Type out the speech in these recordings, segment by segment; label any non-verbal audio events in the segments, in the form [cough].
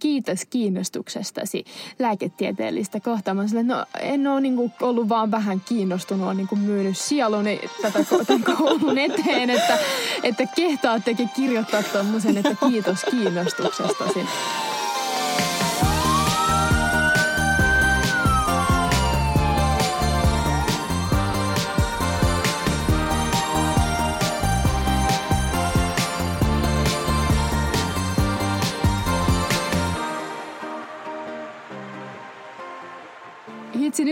kiitos kiinnostuksestasi lääketieteellistä kohtaa. Mä sanoin, no en ole niin ollut vaan vähän kiinnostunut, olen niin myynyt sieluni tätä koulun eteen, että, että kehtaattekin kirjoittaa tuommoisen, että kiitos kiinnostuksestasi.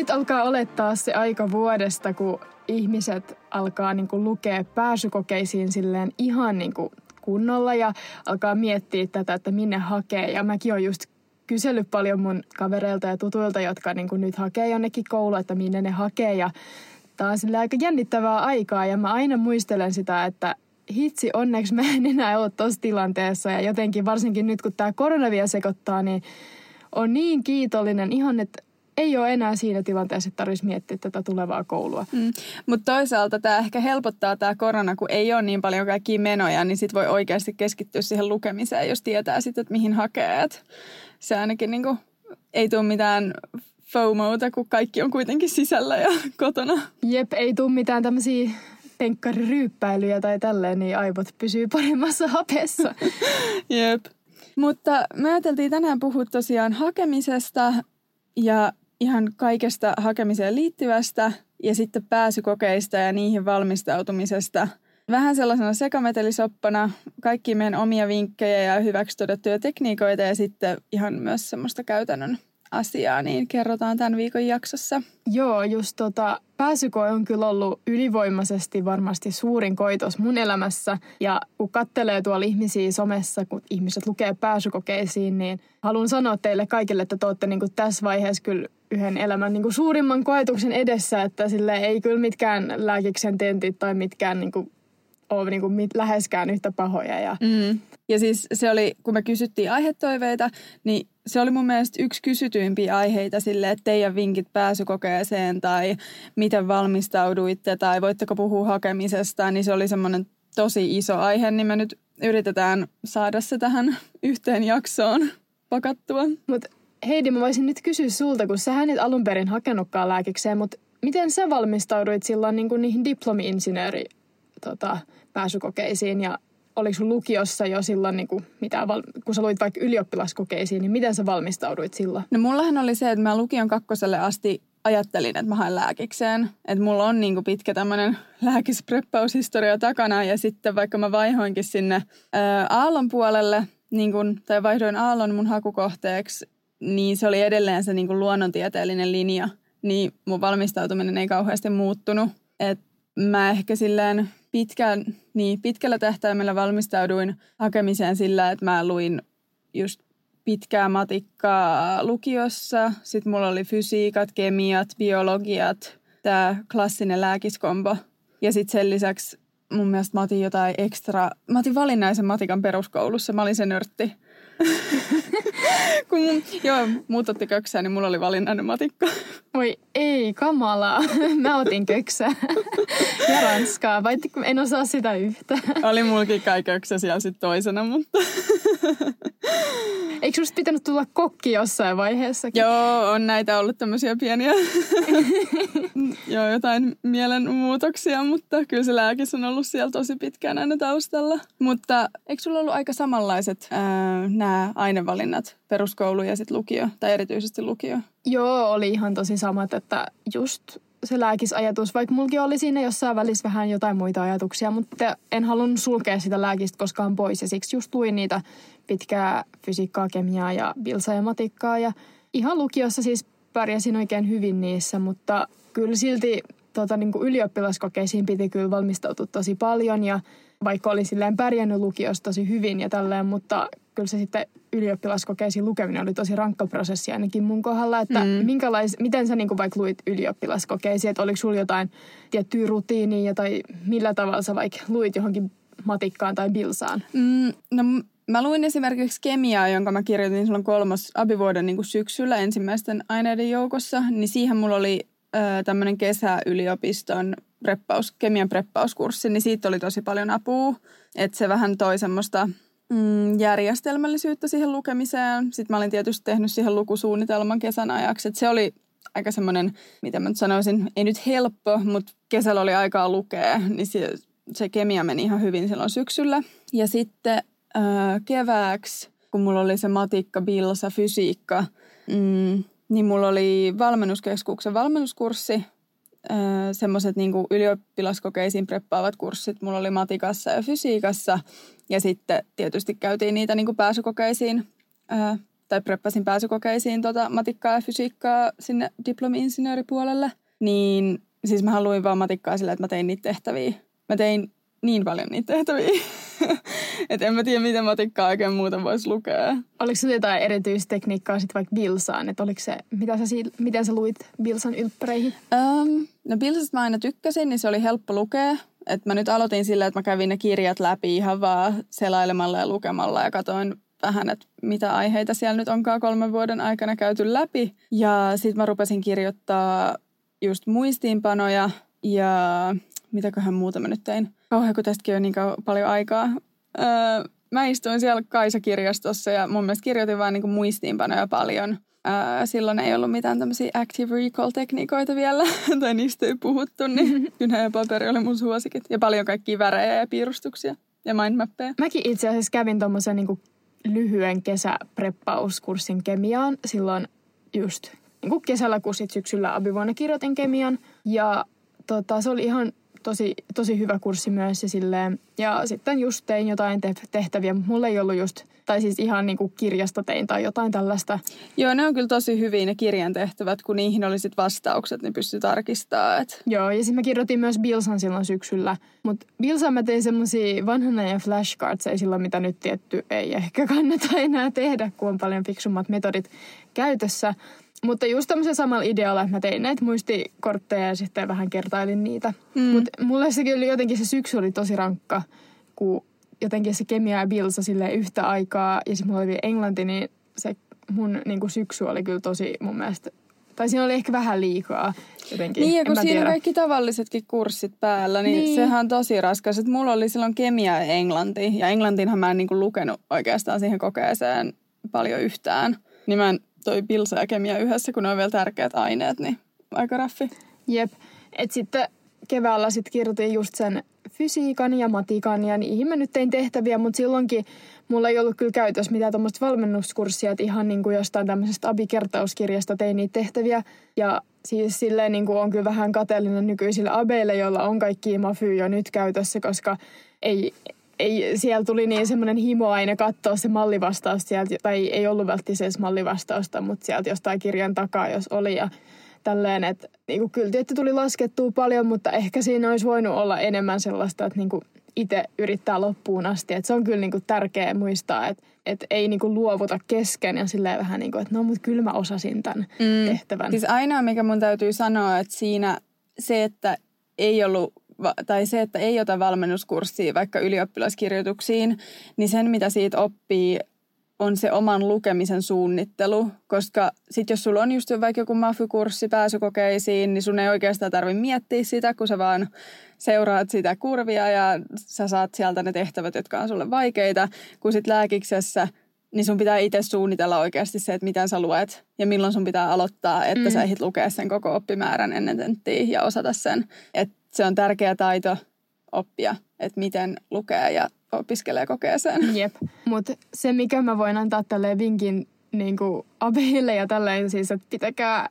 Nyt alkaa olettaa se aika vuodesta, kun ihmiset alkaa niin kuin lukea pääsykokeisiin silleen ihan niin kuin kunnolla ja alkaa miettiä tätä, että minne hakee. Ja mäkin olen just kysellyt paljon mun kavereilta ja tutuilta, jotka niin kuin nyt hakee jonnekin koulua, että minne ne hakee. Ja tämä on aika jännittävää aikaa ja mä aina muistelen sitä, että hitsi, onneksi mä en enää ole tuossa tilanteessa. Ja jotenkin varsinkin nyt, kun tämä korona vielä sekoittaa, niin on niin kiitollinen ihan, että ei ole enää siinä tilanteessa, että tarvitsisi miettiä tätä tulevaa koulua. Mm. Mutta toisaalta tämä ehkä helpottaa tämä korona, kun ei ole niin paljon kaikkia menoja, niin sitten voi oikeasti keskittyä siihen lukemiseen, jos tietää sitten, että mihin hakee. Et se ainakin niinku, ei tule mitään FOMOta, kun kaikki on kuitenkin sisällä ja [laughs] kotona. Jep, ei tule mitään tämmöisiä tenkkariryyppäilyjä tai tälleen, niin aivot pysyy paremmassa hapessa. [laughs] Jep. Mutta me ajateltiin tänään puhua tosiaan hakemisesta ja ihan kaikesta hakemiseen liittyvästä ja sitten pääsykokeista ja niihin valmistautumisesta. Vähän sellaisena sekametelisoppana kaikki meidän omia vinkkejä ja hyväksi todettuja tekniikoita ja sitten ihan myös semmoista käytännön asiaa, niin kerrotaan tämän viikon jaksossa. Joo, just tota, pääsykoe on kyllä ollut ylivoimaisesti varmasti suurin koitos mun elämässä. Ja kun kattelee tuolla ihmisiä somessa, kun ihmiset lukee pääsykokeisiin, niin haluan sanoa teille kaikille, että te olette niin kuin tässä vaiheessa kyllä yhden elämän niin kuin suurimman koetuksen edessä, että sille ei kyllä mitkään lääkiksen tentit tai mitkään niin kuin ole niin kuin mit, läheskään yhtä pahoja. Ja... Mm. ja siis se oli, kun me kysyttiin aihetoiveita, niin se oli mun mielestä yksi kysytyimpiä aiheita sille, että teidän vinkit pääsykokeeseen tai miten valmistauduitte tai voitteko puhua hakemisesta, niin se oli semmoinen tosi iso aihe, niin me nyt yritetään saada se tähän yhteen jaksoon pakattua. Mutta Heidi, mä voisin nyt kysyä sulta, kun sä et alun perin hakenutkaan lääkikseen, mutta miten sä valmistauduit silloin niin kuin niihin diplomi-insinööri tota, pääsykokeisiin ja oliko sun lukiossa jo silloin, niin kuin, mitä, kun sä luit vaikka ylioppilaskokeisiin, niin miten sä valmistauduit silloin? No mullahan oli se, että mä lukion kakkoselle asti ajattelin, että mä haen lääkikseen. Että mulla on niin kuin pitkä tämmöinen lääkispreppaushistoria takana ja sitten vaikka mä vaihoinkin sinne ää, Aallon puolelle, niin kuin, tai vaihdoin Aallon mun hakukohteeksi, niin se oli edelleen se niin kuin luonnontieteellinen linja. Niin mun valmistautuminen ei kauheasti muuttunut. Et mä ehkä silleen pitkään, niin pitkällä tähtäimellä valmistauduin hakemiseen sillä, että mä luin just pitkää matikkaa lukiossa. Sitten mulla oli fysiikat, kemiat, biologiat, tämä klassinen lääkiskombo. Ja sitten sen lisäksi mun mielestä mä otin jotain ekstra, mä otin valinnaisen matikan peruskoulussa, mä olin se nörtti. [laughs] Kun mun, joo, muut otti köksää, niin mulla oli valinnainen matikka. [laughs] Voi ei, kamalaa. [laughs] Mä otin köksää ja ranskaa, vai en osaa sitä yhtä. Oli mulkin kai köksä siellä sitten toisena, mutta... Eikö susta pitänyt tulla kokki jossain vaiheessa? Joo, on näitä ollut tämmöisiä pieniä joo, jotain mielenmuutoksia, mutta kyllä se lääkis on ollut siellä tosi pitkään aina taustalla. Mutta eikö sulla ollut aika samanlaiset nämä ainevalinnat, peruskoulu ja sitten lukio, tai erityisesti lukio? Joo, oli ihan tosi samat, että just se lääkisajatus, vaikka mulki oli siinä jossain välissä vähän jotain muita ajatuksia, mutta en halunnut sulkea sitä lääkistä koskaan pois ja siksi just luin niitä pitkää fysiikkaa, kemiaa ja bilsa ja matikkaa ja ihan lukiossa siis pärjäsin oikein hyvin niissä, mutta kyllä silti tota, niin kuin ylioppilaskokeisiin piti kyllä valmistautua tosi paljon ja vaikka oli silleen pärjännyt lukiossa tosi hyvin ja tälleen, mutta kyllä se sitten ylioppilaskokeisiin lukeminen oli tosi rankka prosessi ainakin mun kohdalla, että mm. minkälais, miten sä niin vaikka luit ylioppilaskokeisiin, että oliko sulla jotain tiettyä rutiinia tai millä tavalla sä vaikka luit johonkin matikkaan tai bilsaan? Mm, no Mä luin esimerkiksi kemiaa, jonka mä kirjoitin silloin kolmas abivuoden niin kuin syksyllä ensimmäisten aineiden joukossa. Niin siihen mulla oli tämmöinen kesäyliopiston preppaus, kemian preppauskurssi, niin siitä oli tosi paljon apua. Että se vähän toi semmoista mm, järjestelmällisyyttä siihen lukemiseen. Sitten mä olin tietysti tehnyt siihen lukusuunnitelman kesän ajaksi. Et se oli aika semmoinen, mitä mä nyt sanoisin, ei nyt helppo, mutta kesällä oli aikaa lukea, niin se, se kemia meni ihan hyvin silloin syksyllä. Ja sitten äh, kevääksi, kun mulla oli se matikka, bilsa, fysiikka, mm, niin mulla oli valmennuskeskuksen valmennuskurssi, semmoiset niin ylioppilaskokeisiin preppaavat kurssit. Mulla oli matikassa ja fysiikassa ja sitten tietysti käytiin niitä niin pääsykokeisiin ää, tai preppasin pääsykokeisiin tota matikkaa ja fysiikkaa sinne diplomi-insinööripuolelle. Niin siis mä haluin vaan matikkaa sillä, että mä tein niitä tehtäviä. Mä tein niin paljon niitä tehtäviä. [laughs] että en mä tiedä, miten matikkaa oikein muuta voisi lukea. Oliko se jotain erityistekniikkaa sitten vaikka Bilsaan? Että oliko se, mitä sä, miten sä luit Bilsan ylppäreihin? Um, no Bilsasta mä aina tykkäsin, niin se oli helppo lukea. Et mä nyt aloitin sillä, että mä kävin ne kirjat läpi ihan vaan selailemalla ja lukemalla ja katoin vähän, että mitä aiheita siellä nyt onkaan kolmen vuoden aikana käyty läpi. Ja sitten mä rupesin kirjoittaa just muistiinpanoja ja mitäköhän muuta mä nyt tein. Kauhean, kun tästäkin on niin paljon aikaa. Öö, mä istuin siellä Kaisa-kirjastossa ja mun mielestä kirjoitin vaan niin muistiinpanoja paljon. Öö, silloin ei ollut mitään tämmöisiä active recall-tekniikoita vielä, [laughs] tai niistä ei puhuttu, niin [laughs] kynä ja paperi oli mun suosikit. Ja paljon kaikkia värejä ja piirustuksia ja mindmappeja. Mäkin itse asiassa kävin tuommoisen niin lyhyen kesäpreppauskurssin kemiaan silloin just niin kuin kesällä, kun sit syksyllä abivuonna kirjoitin kemian. Ja tota, se oli ihan tosi, tosi hyvä kurssi myös ja silleen. Ja sitten just tein jotain tehtäviä, mutta mulla ei ollut just, tai siis ihan niin kuin kirjasta tein tai jotain tällaista. Joo, ne on kyllä tosi hyviä ne kirjan tehtävät, kun niihin oli sit vastaukset, niin pystyi tarkistamaan. Et. Joo, ja sitten mä kirjoitin myös Bilsan silloin syksyllä. Mutta Bilsan mä tein semmosia vanhana ja flashcards, ei silloin mitä nyt tietty ei ehkä kannata enää tehdä, kun on paljon fiksummat metodit käytössä. Mutta just tämmöisen samalla idealla, että mä tein näitä muistikortteja ja sitten vähän kertailin niitä. Mm. Mutta mulle sekin oli jotenkin se syksy oli tosi rankka, kun jotenkin se kemia ja bilsa sille yhtä aikaa ja sitten mulla oli vielä englanti, niin se mun niin kuin syksy oli kyllä tosi mun mielestä tai siinä oli ehkä vähän liikaa jotenkin. Niin, ja kun siinä on kaikki tavallisetkin kurssit päällä, niin, niin. sehän on tosi raskas. Että mulla oli silloin kemia ja englanti, ja englantinhan mä en niin kuin lukenut oikeastaan siihen kokeeseen paljon yhtään. Niin mä en toi pilsa ja kemia yhdessä, kun ne on vielä tärkeät aineet, niin aika raffi. Jep. Et sitten keväällä sitten kirjoitin just sen fysiikan ja matikan ja niihin mä nyt tein tehtäviä, mutta silloinkin mulla ei ollut kyllä käytössä mitään tuommoista valmennuskurssia, että ihan niin kuin jostain tämmöisestä abikertauskirjasta tein niitä tehtäviä. Ja siis silleen niin kuin on kyllä vähän kateellinen nykyisille abeille, joilla on kaikki mafy jo nyt käytössä, koska ei, ei, siellä tuli niin semmoinen himo aina katsoa se mallivastaus sieltä, tai ei ollut välttämättä mallivastausta, mutta sieltä jostain kirjan takaa, jos oli. Ja tälleen, että niin kuin kyllä tietty tuli laskettua paljon, mutta ehkä siinä olisi voinut olla enemmän sellaista, että niin kuin itse yrittää loppuun asti. Että se on kyllä niin kuin tärkeää muistaa, että, että ei niin kuin luovuta kesken ja silleen vähän niin kuin, että no mutta kyllä mä osasin tämän mm. tehtävän. Siis ainoa, mikä mun täytyy sanoa, että siinä se, että ei ollut tai se, että ei ota valmennuskurssia vaikka ylioppilaskirjoituksiin, niin sen mitä siitä oppii on se oman lukemisen suunnittelu, koska sitten jos sulla on just vaikka joku mafykurssi pääsykokeisiin, niin sun ei oikeastaan tarvitse miettiä sitä, kun sä vaan seuraat sitä kurvia ja sä saat sieltä ne tehtävät, jotka on sulle vaikeita, kun sitten lääkiksessä niin sun pitää itse suunnitella oikeasti se, että miten sä luet ja milloin sun pitää aloittaa, että mm. sä ehdit lukea sen koko oppimäärän ennen tenttiä ja osata sen. Et se on tärkeä taito oppia, että miten lukee ja opiskelee kokeeseen. Jep, mutta se mikä mä voin antaa tälle vinkin niin abeille ja tälleen siis, että pitäkää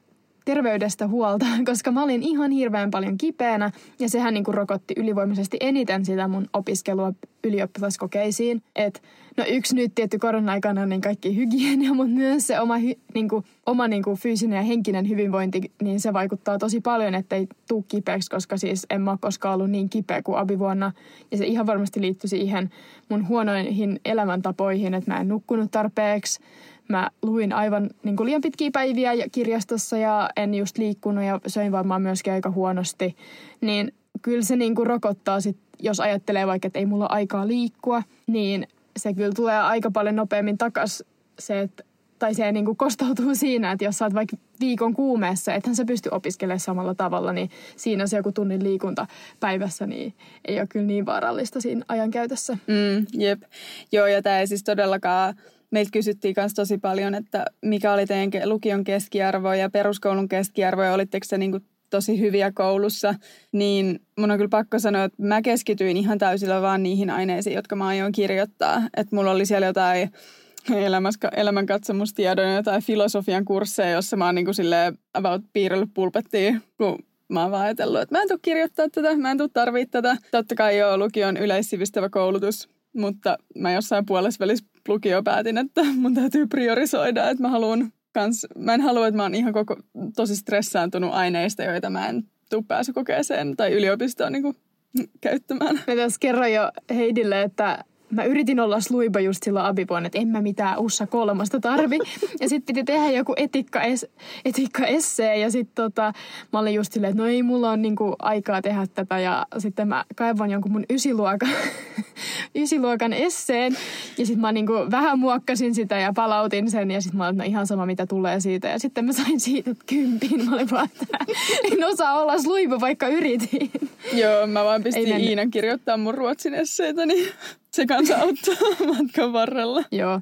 terveydestä huolta, [laughs] koska mä olin ihan hirveän paljon kipeänä ja sehän niin kuin rokotti ylivoimaisesti eniten sitä mun opiskelua ylioppilaskokeisiin. Et, no yksi nyt tietty korona-aikana niin kaikki hygienia, [laughs] mutta myös se oma, hy, niin kuin, oma niin kuin fyysinen ja henkinen hyvinvointi, niin se vaikuttaa tosi paljon, ettei tuu kipeäksi, koska siis en mä koskaan ollut niin kipeä kuin abivuonna. Ja se ihan varmasti liittyi siihen mun huonoihin elämäntapoihin, että mä en nukkunut tarpeeksi mä luin aivan niin kuin liian pitkiä päiviä kirjastossa ja en just liikkunut ja söin varmaan myöskin aika huonosti. Niin kyllä se niin kuin rokottaa sit, jos ajattelee vaikka, että ei mulla aikaa liikkua, niin se kyllä tulee aika paljon nopeammin takas se, että tai se niin kuin kostautuu [laughs] siinä, että jos sä oot vaikka viikon kuumeessa, ethän sä pysty opiskelemaan samalla tavalla, niin siinä se joku tunnin liikunta päivässä, niin ei ole kyllä niin vaarallista siinä ajankäytössä. Mm, jep. Joo, ja tämä ei siis todellakaan meiltä kysyttiin myös tosi paljon, että mikä oli teidän lukion keskiarvo ja peruskoulun keskiarvo ja olitteko se niin kuin tosi hyviä koulussa, niin mun on kyllä pakko sanoa, että mä keskityin ihan täysillä vaan niihin aineisiin, jotka mä aion kirjoittaa. Että mulla oli siellä jotain elämänkatsomustiedon jotain filosofian kursseja, jossa mä oon niin kuin about piirrellyt pulpettiin, kun mä oon vaan ajatellut, että mä en tule kirjoittaa tätä, mä en tule tarvitse tätä. Totta kai joo, lukion yleissivistävä koulutus, mutta mä jossain puolessa välissä lukio päätin, että mun täytyy priorisoida, että mä haluan kans, mä en halua, että mä oon ihan koko, tosi stressaantunut aineista, joita mä en tuu pääsykokeeseen tai yliopistoon niin kuin, käyttämään. Mä tässä kerroin jo Heidille, että mä yritin olla sluiba just silloin abivuonna, että en mä mitään ussa kolmasta tarvi. Ja sitten piti tehdä joku etikka, es, etikka essee ja sitten tota, mä olin just silleen, että no ei mulla ole niinku aikaa tehdä tätä. Ja sitten mä kaivan jonkun mun ysiluokan, [laughs] ysiluokan esseen ja sitten mä niinku vähän muokkasin sitä ja palautin sen ja sitten mä olin, no ihan sama mitä tulee siitä. Ja sitten mä sain siitä kympin. Mä olin vaan, että en osaa olla sluiba vaikka yritin. Joo, mä vaan pistin Iinan kirjoittaa mun ruotsin esseitä, niin se kanssa auttaa [laughs] matkan varrella. Joo,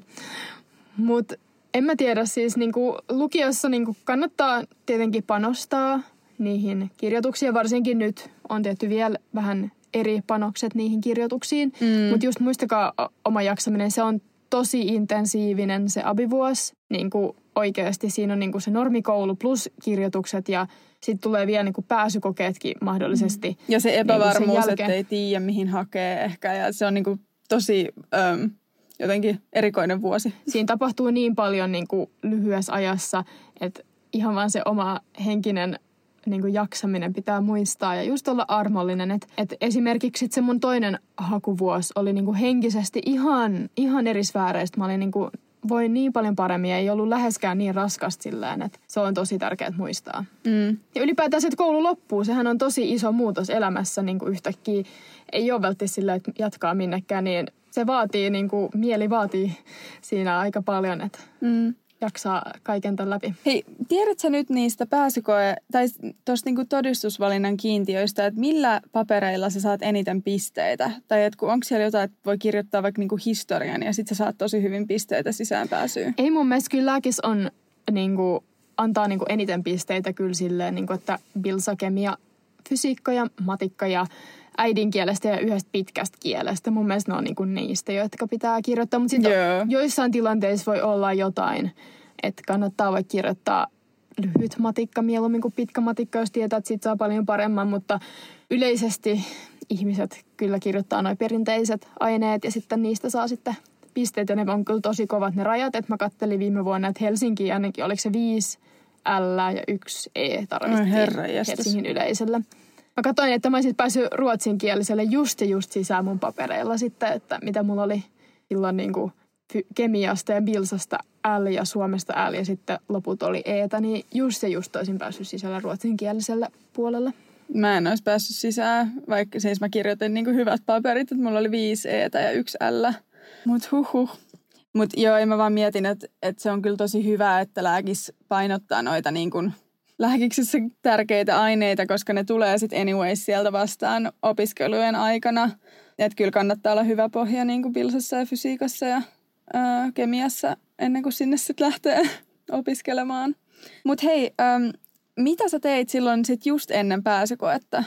mutta en mä tiedä, siis niinku lukiossa niinku kannattaa tietenkin panostaa niihin kirjoituksiin. Varsinkin nyt on tehty vielä vähän eri panokset niihin kirjoituksiin. Mm. Mutta just muistakaa oma jaksaminen, se on tosi intensiivinen se abivuos. Niin kuin oikeasti siinä on niin kuin se normikoulu plus kirjoitukset ja sitten tulee vielä niin kuin pääsykokeetkin mahdollisesti. Mm. Ja se epävarmuus, niin että ei tiedä mihin hakee ehkä ja se on niin kuin tosi äm, jotenkin erikoinen vuosi. Siinä tapahtuu niin paljon niin kuin lyhyessä ajassa, että ihan vaan se oma henkinen niin kuin jaksaminen pitää muistaa ja just olla armollinen. Että et esimerkiksi se mun toinen hakuvuosi oli niin kuin henkisesti ihan, ihan eri sfääreistä. Mä olin niin kuin, voin niin paljon paremmin ja ei ollut läheskään niin raskasta silleen, että se on tosi tärkeää muistaa. Mm. Ja ylipäätään se, että koulu loppuu, sehän on tosi iso muutos elämässä niin kuin yhtäkkiä ei ole välttämättä sillä, että jatkaa minnekään, niin se vaatii, niin kuin, mieli vaatii siinä aika paljon, että mm. Jaksaa kaiken tämän läpi. Hei, tiedätkö nyt niistä pääsykoe- tai tuosta niin todistusvalinnan kiintiöistä, että millä papereilla sä saat eniten pisteitä? Tai että onko siellä jotain, että voi kirjoittaa vaikka niin kuin historian ja sitten sä saat tosi hyvin pisteitä sisäänpääsyyn? Ei mun mielestä kyllä lääkis on niin kuin, antaa niin kuin eniten pisteitä kyllä silleen, niin kuin, että bilsakemia, fysiikka ja matikka ja äidinkielestä ja yhdestä pitkästä kielestä. Mun mielestä ne on niinku niistä, jotka pitää kirjoittaa. Mutta sitten yeah. joissain tilanteissa voi olla jotain, että kannattaa vaikka kirjoittaa lyhyt matikka mieluummin kuin pitkä matikka, jos tietää, että siitä saa paljon paremman. Mutta yleisesti ihmiset kyllä kirjoittaa noin perinteiset aineet ja sitten niistä saa sitten pisteet. Ja ne on kyllä tosi kovat ne rajat. Että mä kattelin viime vuonna, että Helsinki ainakin oliko se viisi L ja yksi E tarvittiin Helsingin yleisöllä. Mä katsoin, että mä olisin päässyt ruotsinkieliselle just ja just sisään mun papereilla sitten, että mitä mulla oli silloin niin kuin kemiasta ja bilsasta L ja Suomesta L ja sitten loput oli E, niin just ja just olisin päässyt sisällä ruotsinkieliselle puolelle. Mä en olisi päässyt sisään, vaikka siis mä kirjoitin niin hyvät paperit, että mulla oli viisi E ja yksi L. Mut huhu. Mut joo, mä vaan mietin, että, että se on kyllä tosi hyvä, että lääkis painottaa noita niin kuin – lääkiksessä tärkeitä aineita, koska ne tulee sitten anyways sieltä vastaan opiskelujen aikana. Että kyllä kannattaa olla hyvä pohja niin kuin pilsassa ja fysiikassa ja kemiassa ennen kuin sinne sitten lähtee [laughs] opiskelemaan. Mutta hei, äm, mitä sä teit silloin sit just ennen pääsykoetta?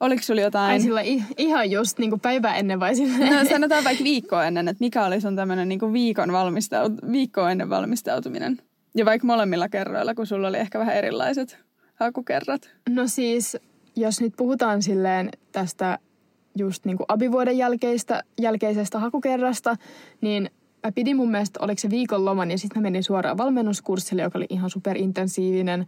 Oliko sulla jotain? Ai sillä ihan just niin päivä ennen vai silleen? No sanotaan vaikka viikkoa ennen, että mikä oli sun tämmöinen niin viikon valmistaut- viikkoa ennen valmistautuminen? Ja vaikka molemmilla kerroilla, kun sulla oli ehkä vähän erilaiset hakukerrat. No siis, jos nyt puhutaan silleen tästä just niin kuin abivuoden jälkeistä, jälkeisestä hakukerrasta, niin mä pidin mun mielestä, oliko se viikon loman, ja sitten mä menin suoraan valmennuskurssille, joka oli ihan superintensiivinen.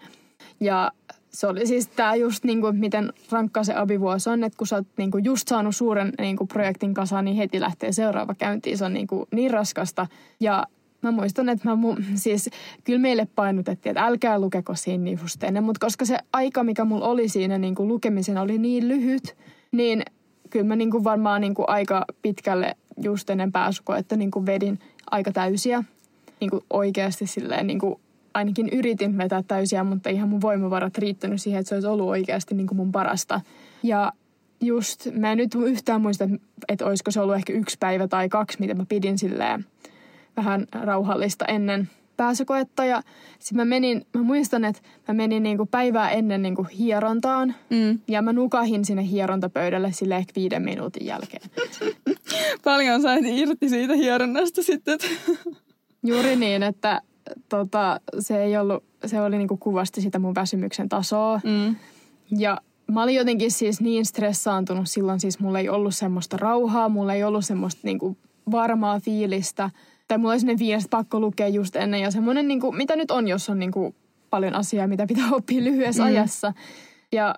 Ja se oli siis tämä just niin kuin, miten rankka se abivuosi on, että kun sä oot niin kuin just saanut suuren niin kuin projektin kasaan, niin heti lähtee seuraava käyntiin. Se on niin, kuin niin raskasta. Ja Mä muistan, että mä mu, siis kyllä meille painotettiin, että älkää lukeko siinä just ennen, mutta koska se aika, mikä mulla oli siinä niin kuin lukemisen oli niin lyhyt, niin kyllä mä niin kuin varmaan niin kuin aika pitkälle just ennen pääsykoetta niin kuin vedin aika täysiä. niin kuin oikeasti silleen niin kuin ainakin yritin vetää täysiä, mutta ihan mun voimavarat riittänyt siihen, että se olisi ollut oikeasti niin kuin mun parasta. Ja just, mä en nyt yhtään muista, että olisiko se ollut ehkä yksi päivä tai kaksi, mitä mä pidin silleen vähän rauhallista ennen pääsykoetta. Ja sitten mä menin, mä muistan, että mä menin niinku päivää ennen niinku hierontaan. Mm. Ja mä nukahin sinne hierontapöydälle sille ehkä viiden minuutin jälkeen. [laughs] Paljon sait irti siitä hieronnasta sitten. [laughs] Juuri niin, että tota, se ei ollut, se oli niinku kuvasti sitä mun väsymyksen tasoa. Mm. Ja mä olin jotenkin siis niin stressaantunut silloin, siis mulla ei ollut semmoista rauhaa, mulla ei ollut semmoista niinku varmaa fiilistä. Tai mulla oli sellainen että pakko lukea just ennen ja semmoinen, niinku, mitä nyt on, jos on niinku paljon asiaa, mitä pitää [laughs] oppia lyhyessä mm. ajassa. Ja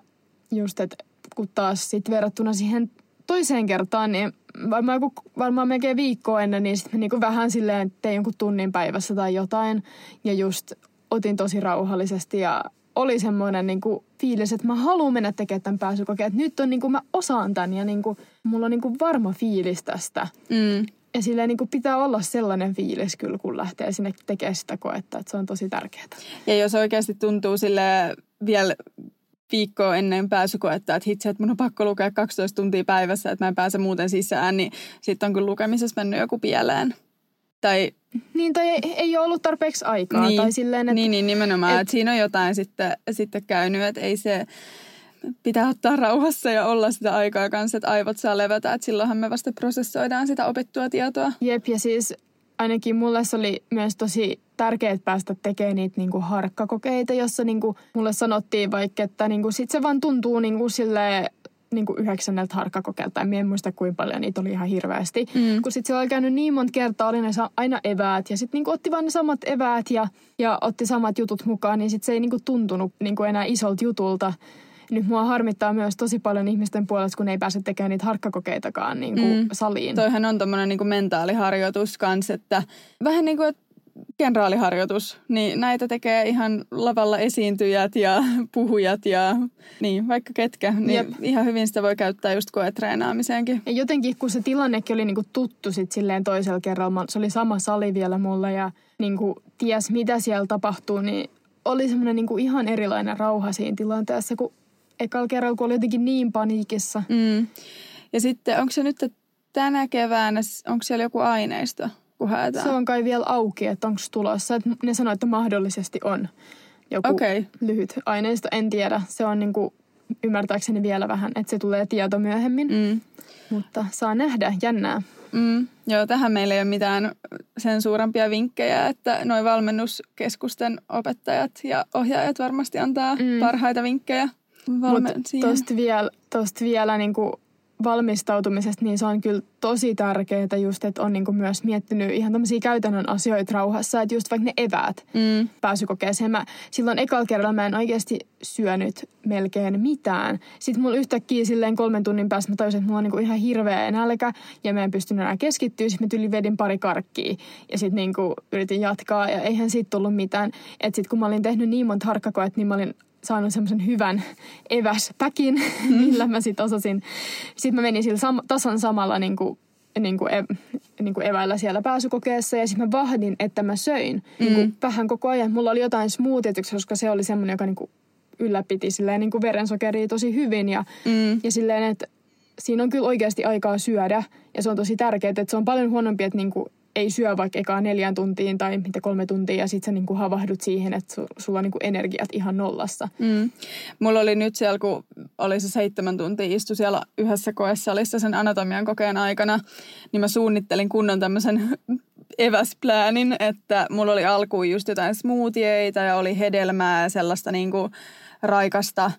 just, että kun taas sit verrattuna siihen toiseen kertaan, niin varmaan, joku, varmaan melkein viikkoa ennen, niin sitten niinku vähän silleen tein jonkun tunnin päivässä tai jotain. Ja just otin tosi rauhallisesti ja oli semmoinen niinku fiilis, että mä haluan mennä tekemään tämän pääsykokeen. Että nyt on niinku, mä osaan tämän ja niinku, mulla on niinku varma fiilis tästä. Mm. Ja silleen niinku pitää olla sellainen fiilis kyllä, kun lähtee sinne tekemään sitä koetta. Että se on tosi tärkeää. Ja jos oikeasti tuntuu sille vielä viikkoa ennen pääsykoetta, että hitse, että mun on pakko lukea 12 tuntia päivässä, että mä en pääse muuten sisään, niin sitten on kyllä lukemisessa mennyt joku pieleen. Tai, Niin, tai ei, ei ole ollut tarpeeksi aikaa. Niin. Tai silleen, että niin, niin nimenomaan, et- että siinä on jotain sitten, sitten käynyt, että ei se, pitää ottaa rauhassa ja olla sitä aikaa kanssa, että aivot saa levätä, että silloinhan me vasta prosessoidaan sitä opittua tietoa. Jep, ja siis ainakin mulle se oli myös tosi tärkeää päästä tekemään niitä niinku harkkakokeita, jossa niinku mulle sanottiin vaikka, että niinku sit se vaan tuntuu niinku sille niinku yhdeksänneltä harkkakokeelta. En muista kuinka paljon niitä oli ihan hirveästi. Mm. Kun sitten se oli käynyt niin monta kertaa, oli ne aina eväät ja sitten niinku otti vaan ne samat eväät ja, ja otti samat jutut mukaan, niin sitten se ei niinku tuntunut niinku enää isolta jutulta. Nyt mua harmittaa myös tosi paljon ihmisten puolesta, kun ei pääse tekemään niitä harkkakokeitakaan niinku Mm. saliin. Toihan on tommonen niinku mentaaliharjoitus kanssa, että vähän niin kuin kenraaliharjoitus, niin näitä tekee ihan lavalla esiintyjät ja [laughs] puhujat ja niin, vaikka ketkä, niin Jep. ihan hyvin sitä voi käyttää just koetreenaamiseenkin. Ja jotenkin, kun se tilannekin oli niinku tuttu sit silleen toisella kerralla, se oli sama sali vielä mulla ja niinku ties mitä siellä tapahtuu, niin oli semmoinen niinku ihan erilainen rauha siinä tilanteessa, kun ekalla kerralla, kun oli jotenkin niin paniikissa. Mm. Ja sitten onko se nyt tänä keväänä, onko siellä joku aineisto, kun haetaan? Se on kai vielä auki, että onko tulossa. Et ne sanoi, että mahdollisesti on joku Okei. lyhyt aineisto. En tiedä. Se on niinku, ymmärtääkseni vielä vähän, että se tulee tieto myöhemmin. Mm. Mutta saa nähdä. Jännää. Mm. Joo, tähän meillä ei ole mitään sen suurempia vinkkejä, että noin valmennuskeskusten opettajat ja ohjaajat varmasti antaa mm. parhaita vinkkejä. Tosta vielä, tosta vielä niinku valmistautumisesta, niin se on kyllä tosi tärkeää just, että on niinku myös miettinyt ihan tämmöisiä käytännön asioita rauhassa, että just vaikka ne eväät Mm. pääsykokeeseen. Mä, silloin ekalla kerralla mä en oikeasti syönyt melkein mitään. Sitten mulla yhtäkkiä silleen kolmen tunnin päästä mä tajusin, että mulla on niinku ihan hirveä nälkä ja mä en pystynyt enää keskittyä. Sitten mä tyli vedin pari karkkia ja sitten niinku yritin jatkaa ja eihän siitä tullut mitään. Että sitten kun mä olin tehnyt niin monta harkkakoet, niin mä olin saanut semmoisen hyvän eväspäkin, [laughs] millä mä sitten osasin. Sitten mä menin sillä sam- tasan samalla niinku, niinku, ev- niinku eväillä siellä pääsykokeessa ja sitten mä vahdin, että mä söin mm. niinku, vähän koko ajan. Mulla oli jotain smoothiet, koska se oli semmoinen, joka niinku ylläpiti silleen, niinku verensokeria tosi hyvin ja, Mm. ja silleen, että siinä on kyllä oikeasti aikaa syödä ja se on tosi tärkeää, että se on paljon huonompi, että niinku ei syö vaikka ekaa neljään tuntiin tai mitä kolme tuntia ja sitten sä niinku havahdut siihen, että su, sulla on niinku energiat ihan nollassa. Mm. Mulla oli nyt siellä, kun oli se seitsemän tuntia istu siellä yhdessä koesalissa sen anatomian kokeen aikana, niin mä suunnittelin kunnon tämmöisen [laughs] eväspläänin, että mulla oli alkuun just jotain smoothieita ja oli hedelmää ja sellaista niinku raikasta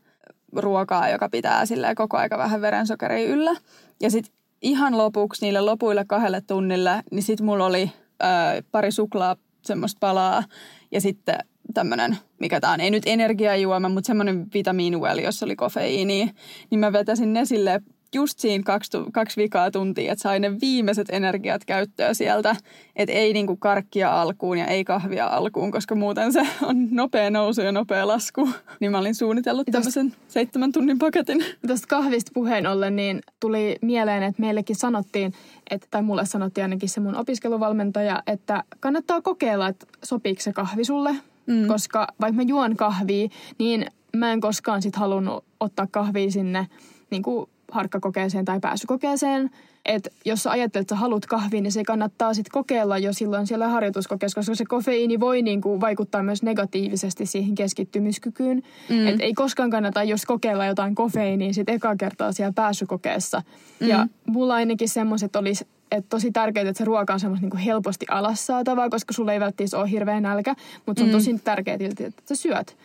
ruokaa, joka pitää koko aika vähän verensokeria yllä. Ja sitten ihan lopuksi niille lopuille kahdelle tunnille, niin sitten mulla oli ö, pari suklaa semmoista palaa ja sitten tämmöinen, mikä tää on, ei nyt energiajuoma, mutta semmoinen vitamiinueli, jossa oli kofeiini, niin mä vetäisin ne sille just siinä kaksi, kaksi vikaa tuntia, että sai ne viimeiset energiat käyttöä sieltä. Että ei niinku karkkia alkuun ja ei kahvia alkuun, koska muuten se on nopea nousu ja nopea lasku. Niin mä olin suunnitellut tämmöisen seitsemän tunnin paketin. Tuosta kahvista puheen ollen, niin tuli mieleen, että meillekin sanottiin, että, tai mulle sanottiin ainakin se mun opiskeluvalmentaja, että kannattaa kokeilla, että sopiiko se kahvi sulle. Mm. Koska vaikka mä juon kahvia, niin mä en koskaan sit halunnut ottaa kahvia sinne niin kuin harkkakokeeseen tai pääsykokeeseen. Että jos sä ajattelet, että sä haluat kahvia, niin se kannattaa sitten kokeilla jo silloin siellä harjoituskokeessa, koska se kofeiini voi niin kuin vaikuttaa myös negatiivisesti siihen keskittymiskykyyn. Mm. Että ei koskaan kannata just kokeilla jotain kofeiiniä sitten eka kertaa siellä pääsykokeessa. Mm. Ja mulla ainakin semmoiset olisi että tosi tärkeää, että se ruoka on semmoista niin helposti alas saatavaa, koska sulla ei välttämättä ole hirveä nälkä, mutta se on mm. tosi tärkeää, että sä syöt.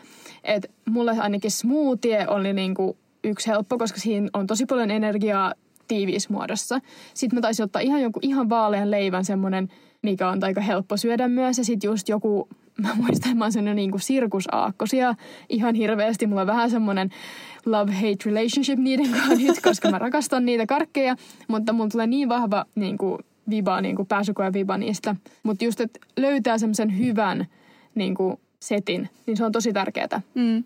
Et mulle ainakin smoothie oli niinku yksi helppo, koska siinä on tosi paljon energiaa tiiviismuodossa. Sitten mä taisin ottaa ihan jonkun ihan vaalean leivän semmoinen, mikä on aika helppo syödä myös. Ja sitten just joku, [laughs] mä muistan, että mä oon niin sirkusaakkosia ihan hirveästi. Mulla on vähän semmoinen love-hate relationship niiden kanssa nyt, [laughs] koska mä rakastan niitä karkkeja. Mutta mulla tulee niin vahva niin kuin, viba, niin kuin pääsykoja viba niistä. Mutta just, että löytää semmoisen hyvän niin kuin, setin, niin se on tosi tärkeää. Mm.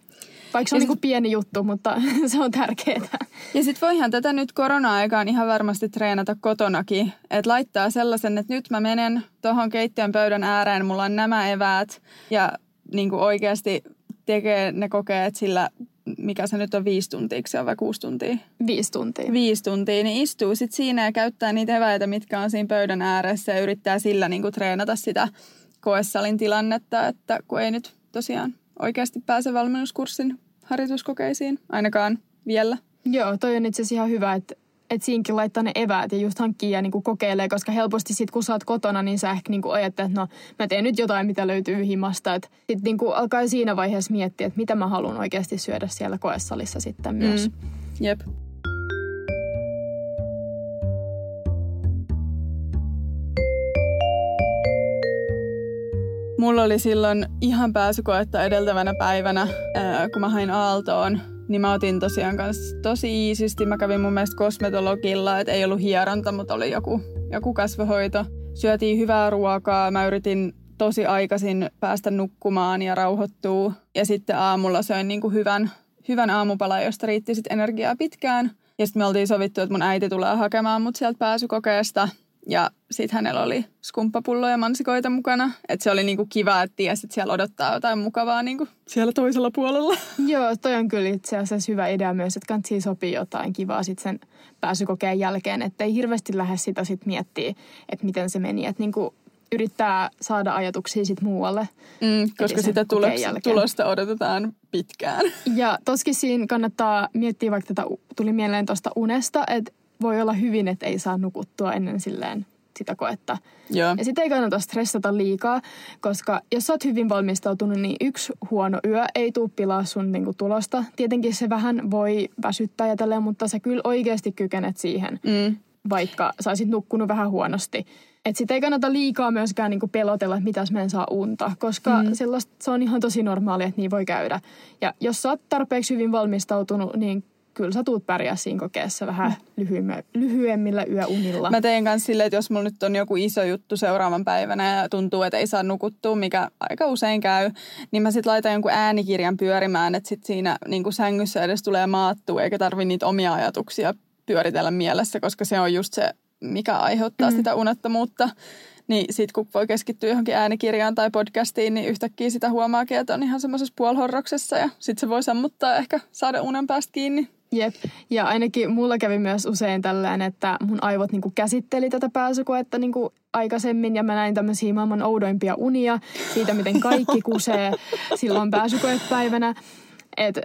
Vaikka se on sit... niin pieni juttu, mutta [laughs] se on tärkeää. Ja sitten voihan tätä nyt korona-aikaan ihan varmasti treenata kotonakin. Että laittaa sellaisen, että nyt mä menen tuohon keittiön pöydän ääreen, mulla on nämä eväät. Ja niin kuin oikeasti tekee ne kokeet sillä, mikä se nyt on, viisi tuntia, se on vai kuusi tuntia? Viisi tuntia. Viisi tuntia, niin istuu sitten siinä ja käyttää niitä eväitä, mitkä on siinä pöydän ääressä ja yrittää sillä niin kuin treenata sitä koesalin tilannetta, että kun ei nyt tosiaan oikeasti pääse valmennuskurssin harjoituskokeisiin, ainakaan vielä. Joo, toi on itse asiassa ihan hyvä, että että siinkin laittaa ne eväät ja just hankkii ja niinku kokeilee, koska helposti sit kun sä oot kotona, niin sä ehkä niinku ajattelet, että no mä teen nyt jotain, mitä löytyy himasta. Että sit niinku alkaa siinä vaiheessa miettiä, että mitä mä haluan oikeasti syödä siellä koesalissa sitten myös. Mm. Jep. Mulla oli silloin ihan pääsykoetta edeltävänä päivänä, kun mä hain Aaltoon, niin mä otin tosiaan kanssa tosi iisisti. Mä kävin mun mielestä kosmetologilla, että ei ollut hieronta, mutta oli joku, joku kasvohoito. Syötiin hyvää ruokaa. Mä yritin tosi aikaisin päästä nukkumaan ja rauhoittua. Ja sitten aamulla söin niin kuin hyvän, hyvän aamupalan, josta riitti sitten energiaa pitkään. Ja sitten me oltiin sovittu, että mun äiti tulee hakemaan mut sieltä pääsykokeesta. Ja sitten hänellä oli skumppapulloja ja mansikoita mukana. Että se oli niinku kiva, että tiesi, että siellä odottaa jotain mukavaa niinku siellä toisella puolella. [laughs] Joo, toi on kyllä itse asiassa hyvä idea myös, että kansi sopii jotain kivaa sitten sen pääsykokeen jälkeen. Että ei hirveästi lähde sitä sitten miettiä, että miten se meni. Että niinku yrittää saada ajatuksia sitten muualle. Mm, koska sitä tulosta, tulosta odotetaan pitkään. Ja toskin siinä kannattaa miettiä, vaikka tätä tuli mieleen tuosta unesta, että voi olla hyvin, että ei saa nukuttua ennen silleen sitä koetta. Joo. Ja sitten ei kannata stressata liikaa, koska jos sä oot hyvin valmistautunut, niin yksi huono yö ei tuu pilaa sun niinku tulosta. Tietenkin se vähän voi väsyttää ja tälleen, mutta sä kyllä oikeasti kykenet siihen, mm. vaikka sä olisit nukkunut vähän huonosti. Että sitä ei kannata liikaa myöskään niinku pelotella, että mitäs mä en saa unta, koska mm. sellaista, se on ihan tosi normaalia, että niin voi käydä. Ja jos sä oot tarpeeksi hyvin valmistautunut, niin kyllä sä tuut pärjää siinä kokeessa vähän lyhyemmillä yöunilla. Mä teen kanssa silleen, että jos mulla nyt on joku iso juttu seuraavan päivänä ja tuntuu, että ei saa nukuttua, mikä aika usein käy, niin mä sitten laitan jonkun äänikirjan pyörimään, että sit siinä niin kuin sängyssä edes tulee maattua, eikä tarvi niitä omia ajatuksia pyöritellä mielessä, koska se on just se, mikä aiheuttaa mm. sitä unettomuutta. Niin sit kun voi keskittyä johonkin äänikirjaan tai podcastiin, niin yhtäkkiä sitä huomaakin, että on ihan semmoisessa puolhorroksessa ja sit se voi sammuttaa ehkä saada unen päästä kiinni. Jep, ja ainakin mulla kävi myös usein tällainen, että mun aivot niinku käsitteli tätä pääsykoetta niinku aikaisemmin ja mä näin tämmöisiä maailman oudoimpia unia siitä, miten kaikki kusee silloin pääsykoepäivänä. Et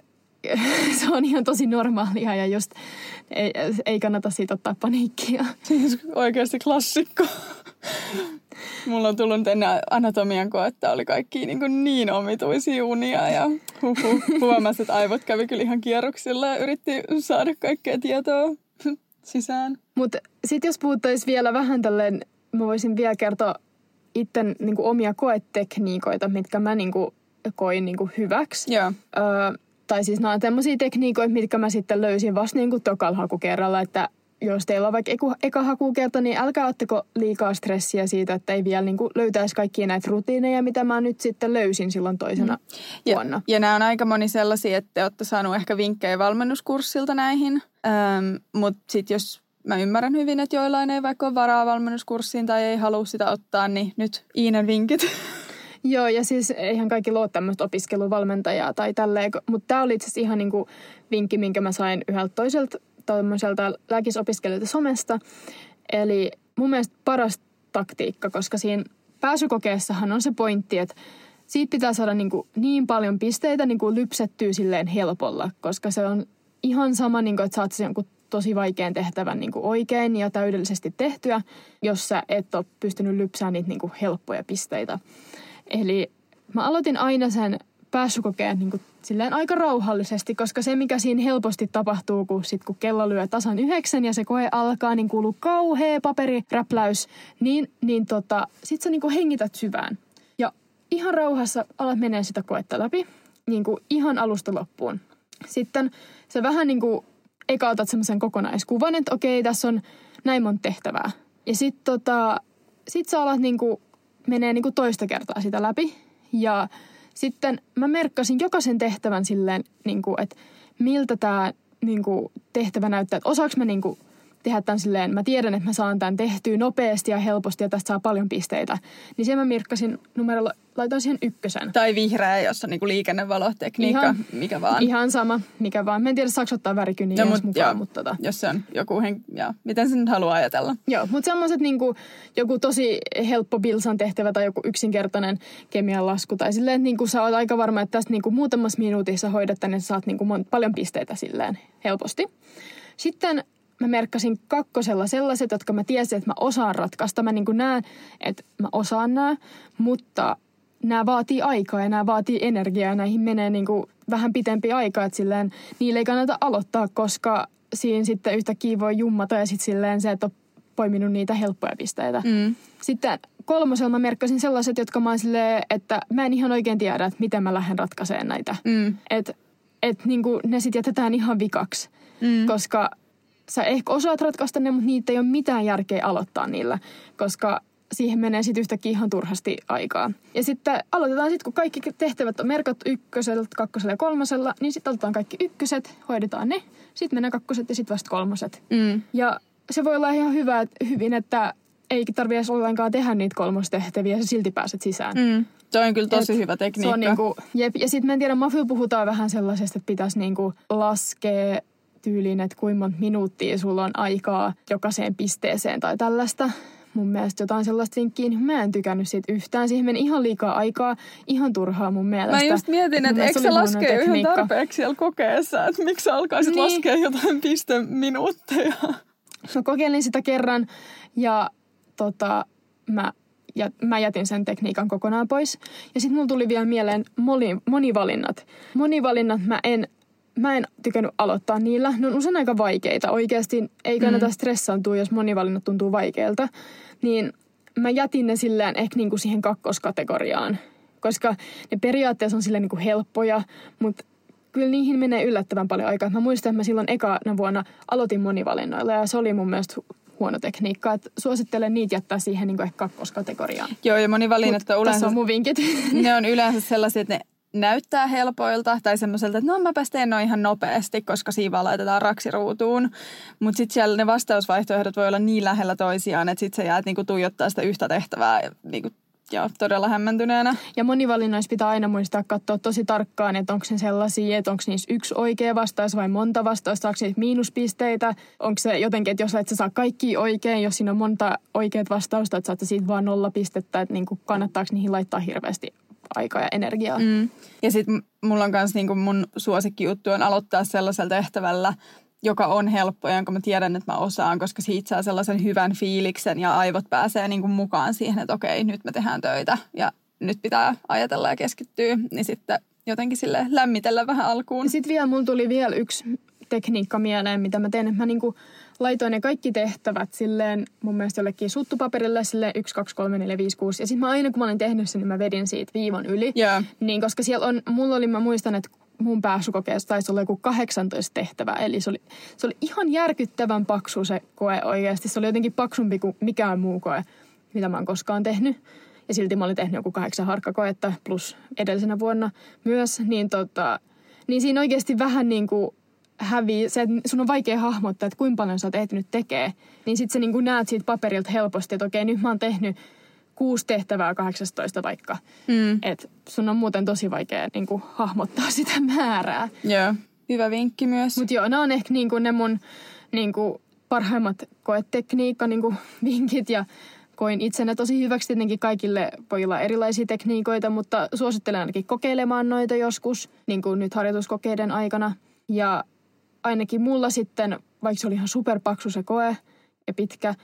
[laughs] se on ihan tosi normaalia ja just ei, ei kannata siitä ottaa paniikkia. Siis oikeasti klassikko. Mulla on tullut ennen anatomian koetta, oli kaikki niin, kuin niin omituisia unia ja huhu, huomasi, että aivot kävi kyllä ihan kierroksilla ja yritti saada kaikkea tietoa sisään. Mutta sitten jos puhuttaisiin vielä vähän tälleen, mä voisin vielä kertoa itten niin omia koetekniikoita, mitkä mä niin kuin, koin niin kuin hyväksi. Joo. Öö, Tai siis nämä on tämmöisiä tekniikoita, mitkä mä sitten löysin vasta niin kuin tokalla hakukerralla, että jos teillä on vaikka eka, eka hakukerta, niin älkää otteko liikaa stressiä siitä, että ei vielä niin kuin löytäisi kaikkia näitä rutiineja, mitä mä nyt sitten löysin silloin toisena mm. vuonna. Ja, ja nämä on aika moni sellaisia, että te olette saaneet ehkä vinkkejä valmennuskurssilta näihin, ähm, mutta sitten jos mä ymmärrän hyvin, että joillain ei vaikka ole varaa valmennuskurssiin tai ei halua sitä ottaa, niin nyt Iinan vinkit. [laughs] Joo, ja siis eihän kaikki luo tämmöistä opiskeluvalmentajaa tai tälleen, mutta tämä oli itse asiassa ihan niinku vinkki, minkä mä sain yhdeltä toiselta tämmöiseltä lääkisopiskelijoilta somesta. Eli mun mielestä paras taktiikka, koska siinä pääsykokeessahan on se pointti, että siitä pitää saada niin, kuin niin paljon pisteitä niin kuin lypsettyä silleen helpolla, koska se on ihan sama, niin kuin, että saat sen tosi vaikean tehtävän niin kuin oikein ja täydellisesti tehtyä, jos sä et ole pystynyt lypsää niitä niin kuin helppoja pisteitä. Eli mä aloitin aina sen pääsykokeen niin kuin silleen aika rauhallisesti, koska se mikä siinä helposti tapahtuu, kun, sit, kun kello lyö tasan yhdeksän ja se koe alkaa, niin kuuluu kauhea paperiräpläys, niin, niin tota, sit sä niin kuin hengität syvään. Ja ihan rauhassa alat menee sitä koetta läpi, niin kuin ihan alusta loppuun. Sitten sä vähän niin kuin eka otat semmoisen kokonaiskuvan, että okei, tässä on näin monta tehtävää. Ja sit, tota, sit sä alat niin kuin, menee niin kuin toista kertaa sitä läpi. Ja sitten mä merkkasin jokaisen tehtävän silleen, niin kuin, että miltä tämä niin kuin, tehtävä näyttää. Että osaako mä niin kuin, tehdä tämän silleen, mä tiedän, että mä saan tämän tehtyä nopeasti ja helposti ja tästä saa paljon pisteitä. Niin sen mä mirkkasin numerolla, laitoin siihen ykkösen. Tai vihreä, jossa on niinku liikennevalotekniikka, ihan, mikä vaan. Ihan sama, mikä vaan. Mä en tiedä, saako ottaa värikyniä no, mut, mukaan, joo, mutta tota. Jos se on joku, hen, ja, miten sen haluaa ajatella. Joo, mutta semmoiset niinku, joku tosi helppo bilsan tehtävä tai joku yksinkertainen kemian lasku. Tai silleen, että niinku, sä oot aika varma, että tästä niinku, muutamassa minuutissa hoidat tänne, saat niinku, paljon pisteitä silleen helposti. Sitten mä merkkasin kakkosella sellaiset, jotka mä tiesin, että mä osaan ratkaista. Mä niin näen, että mä osaan nämä, mutta nämä vaatii aikaa ja nämä vaatii energiaa ja näihin menee niin kuin vähän pitempi aika, että silleen niille ei kannata aloittaa, koska siinä sitten yhtäkkiä voi jummata ja sitten silleen se, että on poiminut niitä helppoja pisteitä. Mm. Sitten kolmosella mä merkkasin sellaiset, jotka mä silleen, että mä en ihan oikein tiedä, että miten mä lähden ratkaisemaan näitä. Mm. Että et, niin ne sitten jätetään ihan vikaksi, mm. koska sä ehkä osaat ratkaista ne, mutta niitä ei ole mitään järkeä aloittaa niillä, koska siihen menee sitten yhtäkkiä ihan turhasti aikaa. Ja sitten aloitetaan sitten, kun kaikki tehtävät on merkattu ykköseltä, kakkosella ja kolmosella, niin sitten aloitetaan kaikki ykköset, hoidetaan ne, sitten menee kakkoset ja sitten vasta kolmoset. Mm. Ja se voi olla ihan hyvä, hyvin, että ei tarvitse edes ollenkaan tehdä niitä kolmostehtäviä ja silti pääset sisään. Mm. Se on kyllä tosi Et hyvä tekniikka. Se on niinku, jep, ja sitten mä en tiedä, Mafio puhutaan vähän sellaisesta, että pitäisi niinku laskea tyyliin, että kuinka monta minuuttia sulla on aikaa jokaiseen pisteeseen tai tällaista. Mun mielestä jotain sellaista vinkkiä, niin mä en tykännyt siitä yhtään. Siihen meni ihan liikaa aikaa, ihan turhaa mun mielestä. Mä just mietin, että eikö se laske ihan tarpeeksi siellä kokeessa, että miksi sä alkaisit niin. laskea jotain pisteminuutteja. Mä kokeilin sitä kerran ja tota, mä ja mä jätin sen tekniikan kokonaan pois. Ja sitten mulla tuli vielä mieleen moni, monivalinnat. Monivalinnat mä en mä en tykännyt aloittaa niillä. Ne on usein aika vaikeita. Oikeasti ei kannata mm. stressaantua, jos monivalinnat tuntuu vaikeilta. Niin mä jätin ne silleen ehkä niinku siihen kakkoskategoriaan. Koska ne periaatteessa on silleen niinku helppoja, mutta kyllä niihin menee yllättävän paljon aikaa. Mä muistan, että mä silloin ekana vuonna aloitin monivalinnoilla ja se oli mun mielestä huono tekniikka. Et suosittelen niitä jättää siihen niin ehkä kakkoskategoriaan. Joo, ja monivalinnat on yleensä... On mun vinkit. [laughs] Ne on yleensä sellaisia, että ne näyttää helpoilta tai semmoiselta, että no mäpä teen noin ihan nopeasti, koska siinä vaan laitetaan raksiruutuun. Mutta sitten siellä ne vastausvaihtoehdot voi olla niin lähellä toisiaan, että sitten sä jäät niinku tuijottaa sitä yhtä tehtävää niinku Joo, todella hämmentyneenä. Ja monivalinnoissa pitää aina muistaa katsoa tosi tarkkaan, että onko se sellaisia, että onko niissä yksi oikea vastaus vai monta vastausta, saako niitä miinuspisteitä. Onko se jotenkin, että jos et sä saa kaikki oikein, jos siinä on monta oikeat vastausta, että saatte siitä vaan nolla pistettä, että niin kannattaako niihin laittaa hirveästi aikaa ja energiaa. Mm. Ja sitten mulla on myös niinku mun suosikkijuttu on aloittaa sellaisella tehtävällä, joka on helppo ja jonka mä tiedän, että mä osaan, koska siitä saa sellaisen hyvän fiiliksen ja aivot pääsee niinku mukaan siihen, että okei, nyt me tehdään töitä ja nyt pitää ajatella ja keskittyä, niin sitten jotenkin sille lämmitellä vähän alkuun. Sitten vielä mulla tuli vielä yksi tekniikka mieleen, mitä mä teen, että mä niinku laitoin ne kaikki tehtävät silleen mun mielestä jollekin suttupaperille silleen 1, 2, 3, 4, 5, 6. Ja sitten mä aina kun mä olin tehnyt sen, niin mä vedin siitä viivan yli. Yeah. Niin koska siellä on, mulla oli, mä muistan, että mun pääsykokeessa taisi olla joku 18 tehtävää. Eli se oli, se oli ihan järkyttävän paksu se koe oikeasti. Se oli jotenkin paksumpi kuin mikään muu koe, mitä mä oon koskaan tehnyt. Ja silti mä olin tehnyt joku kahdeksan harkkakoetta plus edellisenä vuonna myös. Niin, tota, niin siinä oikeasti vähän niin kuin hävii, se, että sun on vaikea hahmottaa, että kuinka paljon sä oot ehtinyt tekee. Niin sit sä niin kuin näet siitä paperilta helposti, että okei, nyt mä oon tehnyt kuusi tehtävää 18 vaikka. Mm. Että sun on muuten tosi vaikea niin kuin, hahmottaa [laughs] sitä määrää. Joo, hyvä vinkki myös. Mutta joo, nämä on ehkä niin kuin ne mun niin kuin, parhaimmat koetekniikka niin kuin, [laughs] vinkit ja koin itsenne tosi hyväksi. Tietenkin kaikille voi olla erilaisia tekniikoita, mutta suosittelen ainakin kokeilemaan noita joskus, niin kuin nyt harjoituskokeiden aikana. Ja ainakin mulla sitten, vaikka se oli ihan superpaksu se koe ja pitkä,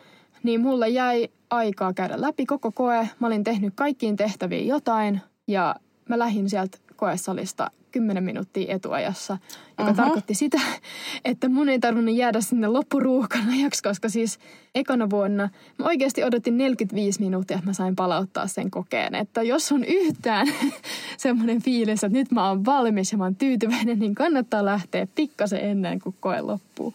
niin mulle jäi aikaa käydä läpi koko koe. Mä olin tehnyt kaikkiin tehtäviin jotain ja mä lähdin sieltä koesalista 10 minuuttia etuajassa, joka uh-huh. tarkoitti sitä, että mun ei tarvinnut jäädä sinne loppuruuhkan ajaksi, koska siis ekana vuonna mä oikeasti odotin 45 minuuttia, että mä sain palauttaa sen kokeen. Että jos on yhtään [laughs] semmoinen fiilis, että nyt mä oon valmis ja mä oon tyytyväinen, niin kannattaa lähteä pikkasen ennen kuin koe loppuu.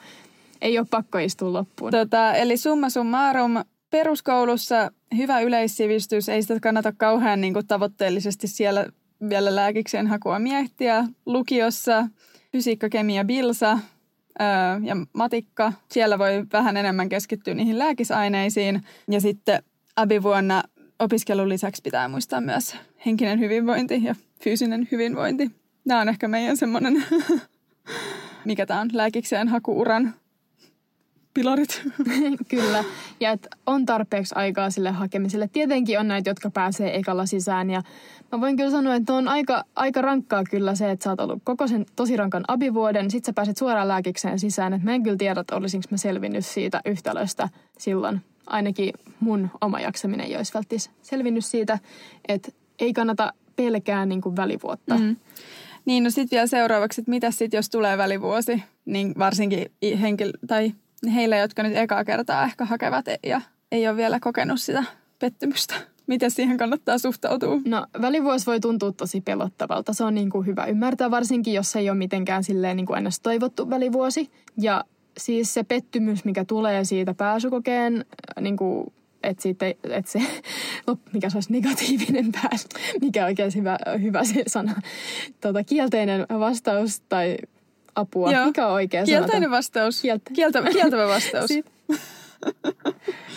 Ei ole pakko istua loppuun. Tota, eli summa summarum, peruskoulussa hyvä yleissivistys, ei sitä kannata kauhean niin kuin, tavoitteellisesti siellä vielä lääkikseen hakua miettiä. Lukiossa fysiikka, kemia, bilsa öö, ja matikka. Siellä voi vähän enemmän keskittyä niihin lääkisaineisiin. Ja sitten abivuonna opiskelun lisäksi pitää muistaa myös henkinen hyvinvointi ja fyysinen hyvinvointi. Nämä on ehkä meidän semmoinen, [laughs] mikä tämä on, lääkikseen hakuuran pilarit. [laughs] Kyllä, ja on tarpeeksi aikaa sille hakemiselle. Tietenkin on näitä, jotka pääsee ekalla sisään ja mä voin kyllä sanoa, että on aika, aika rankkaa kyllä se, että sä oot ollut koko sen tosi rankan abivuoden, sit sä pääset suoraan lääkikseen sisään. Että mä en kyllä tiedä, että olisinko mä selvinnyt siitä yhtälöstä silloin. Ainakin mun oma jaksaminen ei olisi välttis selvinnyt siitä, että ei kannata pelkää niin kuin välivuotta. Mm. Niin, no sitten vielä seuraavaksi, että mitä sitten, jos tulee välivuosi, niin varsinkin henkilö, tai heille, jotka nyt ekaa kertaa ehkä hakevat ja ei ole vielä kokenut sitä pettymystä. Miten siihen kannattaa suhtautua? No välivuosi voi tuntua tosi pelottavalta. Se on niin kuin hyvä ymmärtää, varsinkin jos ei ole mitenkään silleen niin kuin ennäs toivottu välivuosi. Ja siis se pettymys, mikä tulee siitä pääsykokeen, niin kuin, että, siitä, että se, [laughs] mikä se olisi negatiivinen pääsy, mikä oikein hyvä, hyvä se sana, tota, kielteinen vastaus tai apua. Joo. Mikä on oikea Kielteinen sanota? vastaus. Kieltä. Kieltävä, kieltävä vastaus. [laughs]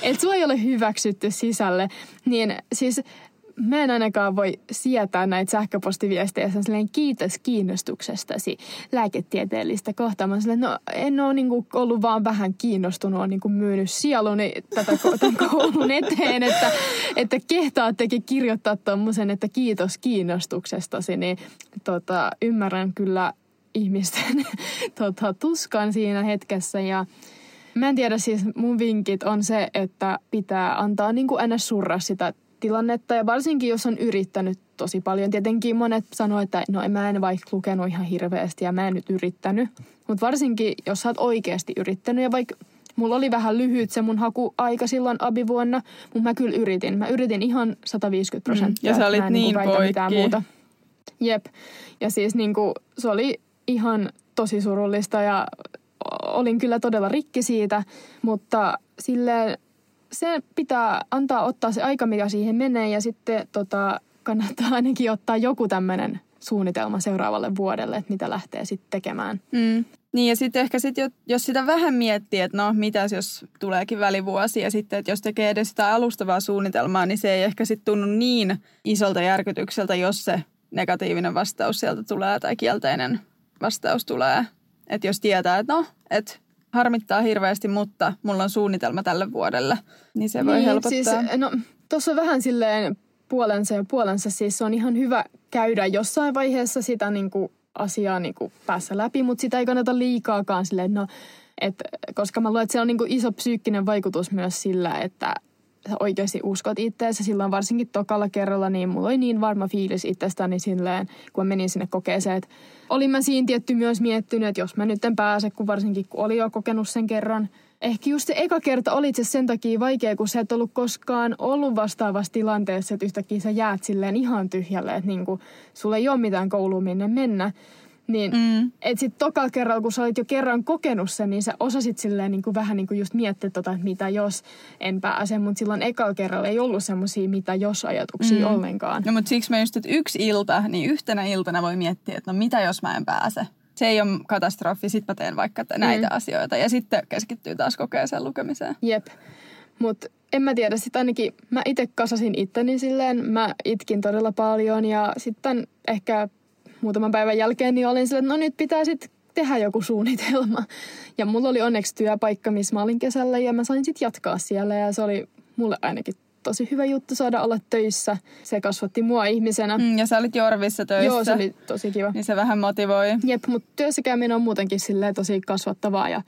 Et sua ei ole hyväksytty sisälle, niin siis mä en ainakaan voi sietää näitä sähköpostiviestejä silleen kiitos kiinnostuksestasi lääketieteellistä kohtaa. Mä silleen, no en ole niinku ollut vaan vähän kiinnostunut, on niinku myynyt sieluni tätä tämän koulun eteen, että, että kehtaattekin kirjoittaa tuommoisen, että kiitos kiinnostuksestasi, niin tota, ymmärrän kyllä ihmisten [laughs] tota, tuskan siinä hetkessä ja Mä en tiedä, siis mun vinkit on se, että pitää antaa niin kuin ennä surra sitä tilannetta ja varsinkin jos on yrittänyt tosi paljon. Tietenkin monet sanoo, että no mä en vaikka lukenut ihan hirveästi ja mä en nyt yrittänyt. Mutta varsinkin jos sä oot oikeasti yrittänyt ja vaikka mulla oli vähän lyhyt se mun hakuaika silloin abivuonna, mutta mä kyllä yritin. Mä yritin ihan 150 prosenttia. Mm, ja sä olit mä en niin niinku poikki. Muuta. Jep. Ja siis niinku, se oli ihan tosi surullista ja olin kyllä todella rikki siitä, mutta sille se pitää antaa ottaa se aika, mikä siihen menee ja sitten tota, kannattaa ainakin ottaa joku tämmöinen suunnitelma seuraavalle vuodelle, että mitä lähtee sitten tekemään. Mm. Niin ja sitten ehkä sit, jos sitä vähän miettii, että no mitäs jos tuleekin välivuosi ja sitten, että jos tekee edes sitä alustavaa suunnitelmaa, niin se ei ehkä sitten tunnu niin isolta järkytykseltä, jos se negatiivinen vastaus sieltä tulee tai kielteinen vastaus tulee. Että jos tietää, että no, että harmittaa hirveästi, mutta mulla on suunnitelma tälle vuodelle, niin se voi niin, helpottaa. Siis, no, tuossa on vähän silleen puolensa ja puolensa. Siis se on ihan hyvä käydä jossain vaiheessa sitä niin kuin, asiaa niin kuin, päässä läpi, mutta sitä ei kannata liikaakaan silleen, no, et, koska mä luulen, että se on niin kuin, iso psyykkinen vaikutus myös sillä, että sä oikeasti uskot itseäsi. Silloin varsinkin tokalla kerralla, niin mulla oli niin varma fiilis itsestäni silleen, kun menin sinne kokeeseen, olin mä siinä tietty myös miettinyt, että jos mä nyt en pääse, kun varsinkin kun oli jo kokenut sen kerran. Ehkä just se eka kerta oli itse sen takia vaikea, kun sä et ollut koskaan ollut vastaavassa tilanteessa, että yhtäkkiä sä jäät silleen ihan tyhjälle, että niinku, sulla ei ole mitään kouluun minne mennä. Niin, mm. että sit toka kerralla, kun sä olit jo kerran kokenut sen, niin sä osasit silleen niin kuin vähän niin kuin just miettiä tota, että mitä jos en pääse. Mutta silloin ekalla kerralla ei ollut semmoisia mitä jos ajatuksia mm. ollenkaan. No mutta siksi mä just, että yksi ilta, niin yhtenä iltana voi miettiä, että no mitä jos mä en pääse. Se ei ole katastrofi, sit mä teen vaikka näitä mm. asioita. Ja sitten keskittyy taas kokeeseen lukemiseen. Jep. Mutta en mä tiedä, sitten ainakin mä itse kasasin itteni silleen, mä itkin todella paljon ja sitten ehkä muutaman päivän jälkeen niin olin silleen, että no nyt pitää sitten tehdä joku suunnitelma. Ja mulla oli onneksi työpaikka, missä mä olin kesällä ja mä sain sitten jatkaa siellä ja se oli mulle ainakin tosi hyvä juttu saada olla töissä. Se kasvatti mua ihmisenä. Mm, ja sä olit Jorvissa töissä. Joo, se oli tosi kiva. Niin se vähän motivoi. Jep, mutta työssäkäyminen on muutenkin silleen tosi kasvattavaa ja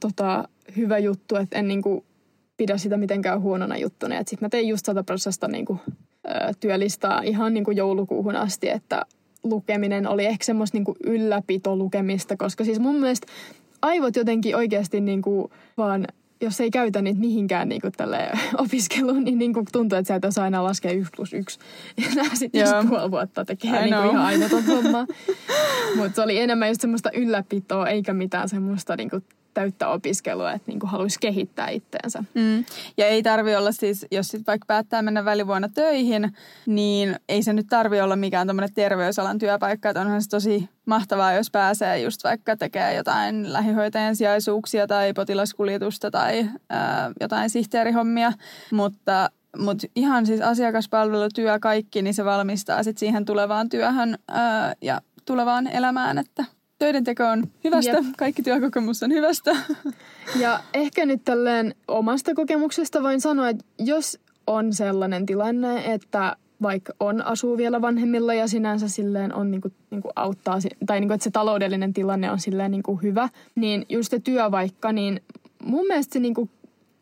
tota, hyvä juttu, että en niinku pidä sitä mitenkään huonona juttuna. Sitten mä tein just 100 prosenttia niinku, työlistaa ihan niinku joulukuuhun asti, että lukeminen oli ehkä semmoista niinku ylläpito lukemista, koska siis mun mielestä aivot jotenkin oikeasti niinku vaan jos ei käytä niitä mihinkään niin tälle [laughs] opiskeluun, niin, niin kuin tuntuu, että sä et osaa aina laskea 1 plus 1. [laughs] Ja nämä sitten just puoli vuotta tekee niin kuin ihan aivoton [laughs] homma. Mutta se oli enemmän just semmoista ylläpitoa, eikä mitään semmoista niin kuin täyttä opiskelua, että niin haluaisi kehittää itteensä. Mm. Ja ei tarvi olla siis, jos sit vaikka päättää mennä välivuonna töihin, niin ei se nyt tarvi olla mikään tämmöinen terveysalan työpaikka. Että onhan se tosi mahtavaa, jos pääsee just vaikka tekee jotain lähihoitajan sijaisuuksia tai potilaskuljetusta tai ää, jotain sihteerihommia. Mutta mutta ihan siis asiakaspalvelutyö kaikki, niin se valmistaa sit siihen tulevaan työhön ää, ja tulevaan elämään, että töiden teko on hyvästä, Jep. kaikki työkokemus on hyvästä. [laughs] Ja ehkä nyt tälleen omasta kokemuksesta voin sanoa, että jos on sellainen tilanne, että vaikka on, asuu vielä vanhemmilla ja sinänsä silleen on niinku, niinku auttaa, tai niinku, että se taloudellinen tilanne on silleen niinku hyvä, niin just se työ vaikka, niin mun mielestä se niinku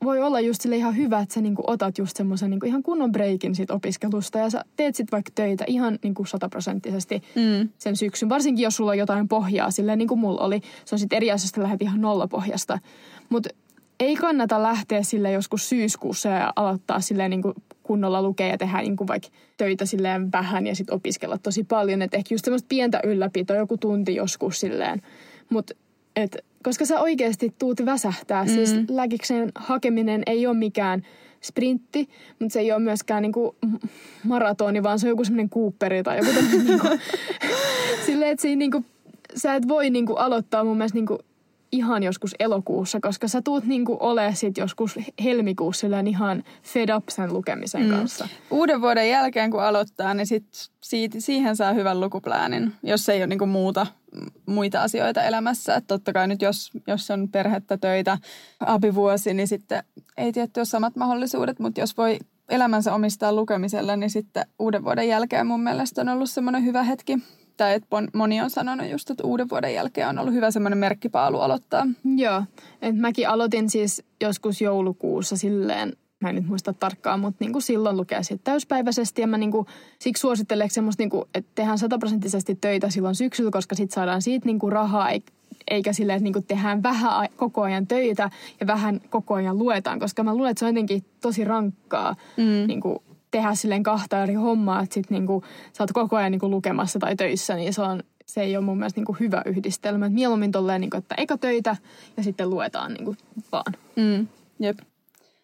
voi olla just sille ihan hyvä, että sä niinku otat just semmoisen niinku ihan kunnon breikin sit opiskelusta ja sä teet sit vaikka töitä ihan niinku sataprosenttisesti mm. sen syksyn. Varsinkin jos sulla on jotain pohjaa silleen niin kuin mulla oli. Se on sitten eri asiasta lähdet ihan nollapohjasta. Mutta ei kannata lähteä sille joskus syyskuussa ja aloittaa silleen niin kuin kunnolla lukea ja tehdä niin kuin vaikka töitä silleen vähän ja sitten opiskella tosi paljon. Että ehkä just semmoista pientä ylläpitoa, joku tunti joskus silleen. Mutta että koska sä oikeasti tuut väsähtää. Mm-hmm. Siis läkiksen hakeminen ei ole mikään sprintti, mutta se ei ole myöskään niinku maratoni, vaan se on joku semmoinen Cooperi tai joku tämmöinen [laughs] niinku, [laughs] silleen, että niinku, sä et voi niinku aloittaa mun mielestä niinku ihan joskus elokuussa, koska sä tuut niinku ole sit joskus helmikuussa ihan fed up sen lukemisen mm. kanssa. Uuden vuoden jälkeen kun aloittaa, niin sit siitä, siihen saa hyvän lukupläänin, jos ei ole niinku muuta muita asioita elämässä. Että totta kai nyt jos, jos on perhettä, töitä, abivuosi, niin sitten ei tietty ole samat mahdollisuudet, mutta jos voi elämänsä omistaa lukemisella, niin sitten uuden vuoden jälkeen mun mielestä on ollut semmoinen hyvä hetki. Tai että moni on sanonut just, että uuden vuoden jälkeen on ollut hyvä semmoinen merkkipaalu aloittaa. Joo, että mäkin aloitin siis joskus joulukuussa silleen mä en nyt muista tarkkaan, mutta niin kuin silloin lukee sitten täyspäiväisesti. Ja mä niin kuin, siksi suosittelen semmoista, niin kuin, että tehdään sataprosenttisesti töitä silloin syksyllä, koska sitten saadaan siitä niin kuin rahaa, eikä silleen, että niin kuin tehdään vähän koko ajan töitä ja vähän koko ajan luetaan. Koska mä luulen, että se on jotenkin tosi rankkaa mm. niin kuin tehdä silleen kahta eri hommaa, että sitten niin kuin, sä oot koko ajan niin kuin lukemassa tai töissä, niin se on se ei ole mun mielestä niin kuin hyvä yhdistelmä. Et mieluummin tolleen, niin kuin, että eka töitä ja sitten luetaan niin kuin vaan. Mm, jep.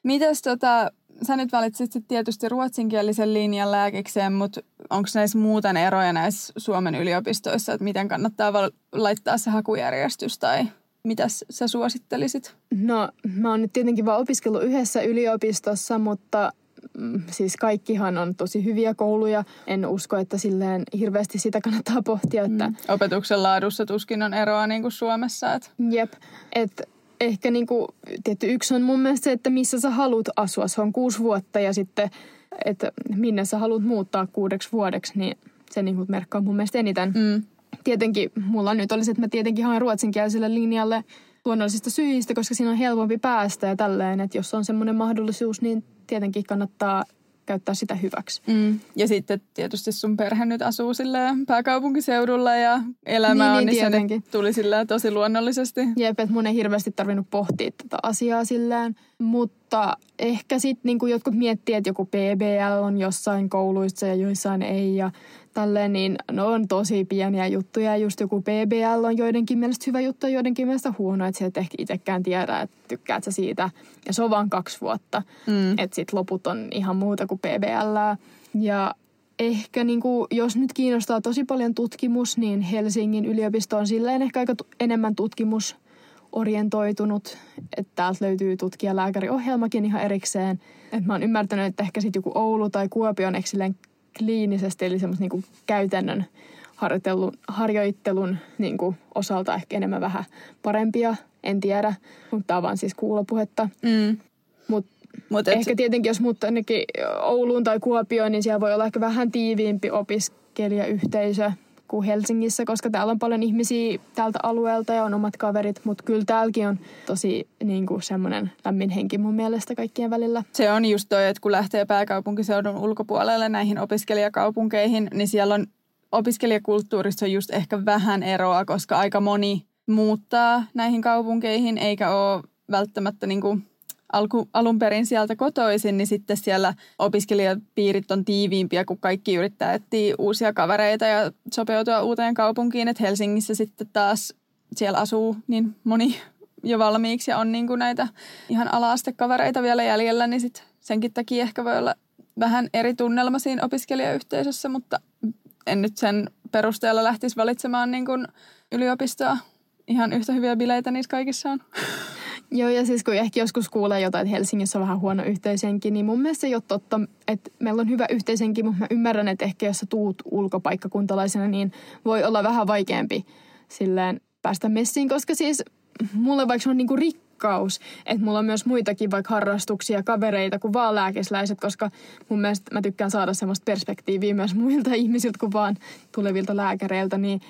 Mites tota, sä nyt valitsit tietysti ruotsinkielisen linjan lääkikseen, mutta onko näissä muuten eroja näissä Suomen yliopistoissa, että miten kannattaa val- laittaa se hakujärjestys tai mitä sä suosittelisit? No mä oon nyt tietenkin vaan opiskellut yhdessä yliopistossa, mutta siis kaikkihan on tosi hyviä kouluja. En usko, että silleen hirveästi sitä kannattaa pohtia. Että... Mm. Opetuksen laadussa tuskin on eroa niin kuin Suomessa. Että... Jep, että ehkä niinku, tietty yksi on mun mielestä se, että missä sä haluat asua. Se on kuusi vuotta ja sitten, että minne sä haluat muuttaa kuudeksi vuodeksi, niin se niinku merkkaa mun mielestä eniten. Mm. Tietenkin mulla nyt olisi, että mä tietenkin haen ruotsinkieliselle linjalle luonnollisista syistä, koska siinä on helpompi päästä ja tälleen, että jos on semmoinen mahdollisuus, niin tietenkin kannattaa käyttää sitä hyväksi. Mm. Ja sitten tietysti sun perhe nyt asuu pääkaupunkiseudulla ja elämä niin, on, niin, niin se tuli tosi luonnollisesti. Jep, että mun ei hirveästi tarvinnut pohtia tätä asiaa silleen. Mutta ehkä sitten niin jotkut miettii, että joku PBL on jossain kouluissa ja joissain ei ja tälleen, niin ne on tosi pieniä juttuja. Just joku BBL on joidenkin mielestä hyvä juttu ja joidenkin mielestä huono, että sä et ehkä itsekään tiedä, että tykkäät sä siitä. Ja se on vaan kaksi vuotta. Mm. Että sit loput on ihan muuta kuin BBL. Ja ehkä niin kuin, jos nyt kiinnostaa tosi paljon tutkimus, niin Helsingin yliopisto on silleen ehkä aika t- enemmän tutkimus orientoitunut, että täältä löytyy tutkijalääkäriohjelmakin ihan erikseen. Et mä oon ymmärtänyt, että ehkä sitten joku Oulu tai Kuopio on ehkä kliinisesti, eli semmoista niin käytännön harjoittelun, harjoittelun niin kuin osalta ehkä enemmän vähän parempia, en tiedä, mutta tämä on vaan siis kuulopuhetta. Mm. Mutta Mut ehkä et... tietenkin, jos muuttaa ainakin Ouluun tai Kuopioon, niin siellä voi olla ehkä vähän tiiviimpi opiskelijayhteisö kuin Helsingissä, koska täällä on paljon ihmisiä tältä alueelta ja on omat kaverit, mutta kyllä täälläkin on tosi niin kuin semmoinen lämmin henki mun mielestä kaikkien välillä. Se on just toi, että kun lähtee pääkaupunkiseudun ulkopuolelle näihin opiskelijakaupunkeihin, niin siellä on opiskelijakulttuurissa on just ehkä vähän eroa, koska aika moni muuttaa näihin kaupunkeihin, eikä ole välttämättä niin kuin alku, alun perin sieltä kotoisin, niin sitten siellä opiskelijapiirit on tiiviimpiä, kun kaikki yrittää etsiä uusia kavereita ja sopeutua uuteen kaupunkiin. Että Helsingissä sitten taas siellä asuu niin moni jo valmiiksi ja on niin kuin näitä ihan ala-astekavereita vielä jäljellä, niin sitten senkin takia ehkä voi olla vähän eri tunnelma siinä opiskelijayhteisössä, mutta en nyt sen perusteella lähtisi valitsemaan niin kuin yliopistoa. Ihan yhtä hyviä bileitä niissä kaikissa on. Joo, ja siis kun ehkä joskus kuulee jotain, että Helsingissä on vähän huono yhteisenkin, niin mun mielestä se ei ole totta, että meillä on hyvä yhteisenkin, mutta mä ymmärrän, että ehkä jos sä tuut ulkopaikkakuntalaisena, niin voi olla vähän vaikeampi silleen päästä messiin, koska siis mulle vaikka se on niinku rikkaus, että mulla on myös muitakin vaikka harrastuksia, kavereita kuin vaan lääkesläiset, koska mun mielestä mä tykkään saada semmoista perspektiiviä myös muilta ihmisiltä kuin vaan tulevilta lääkäreiltä, niin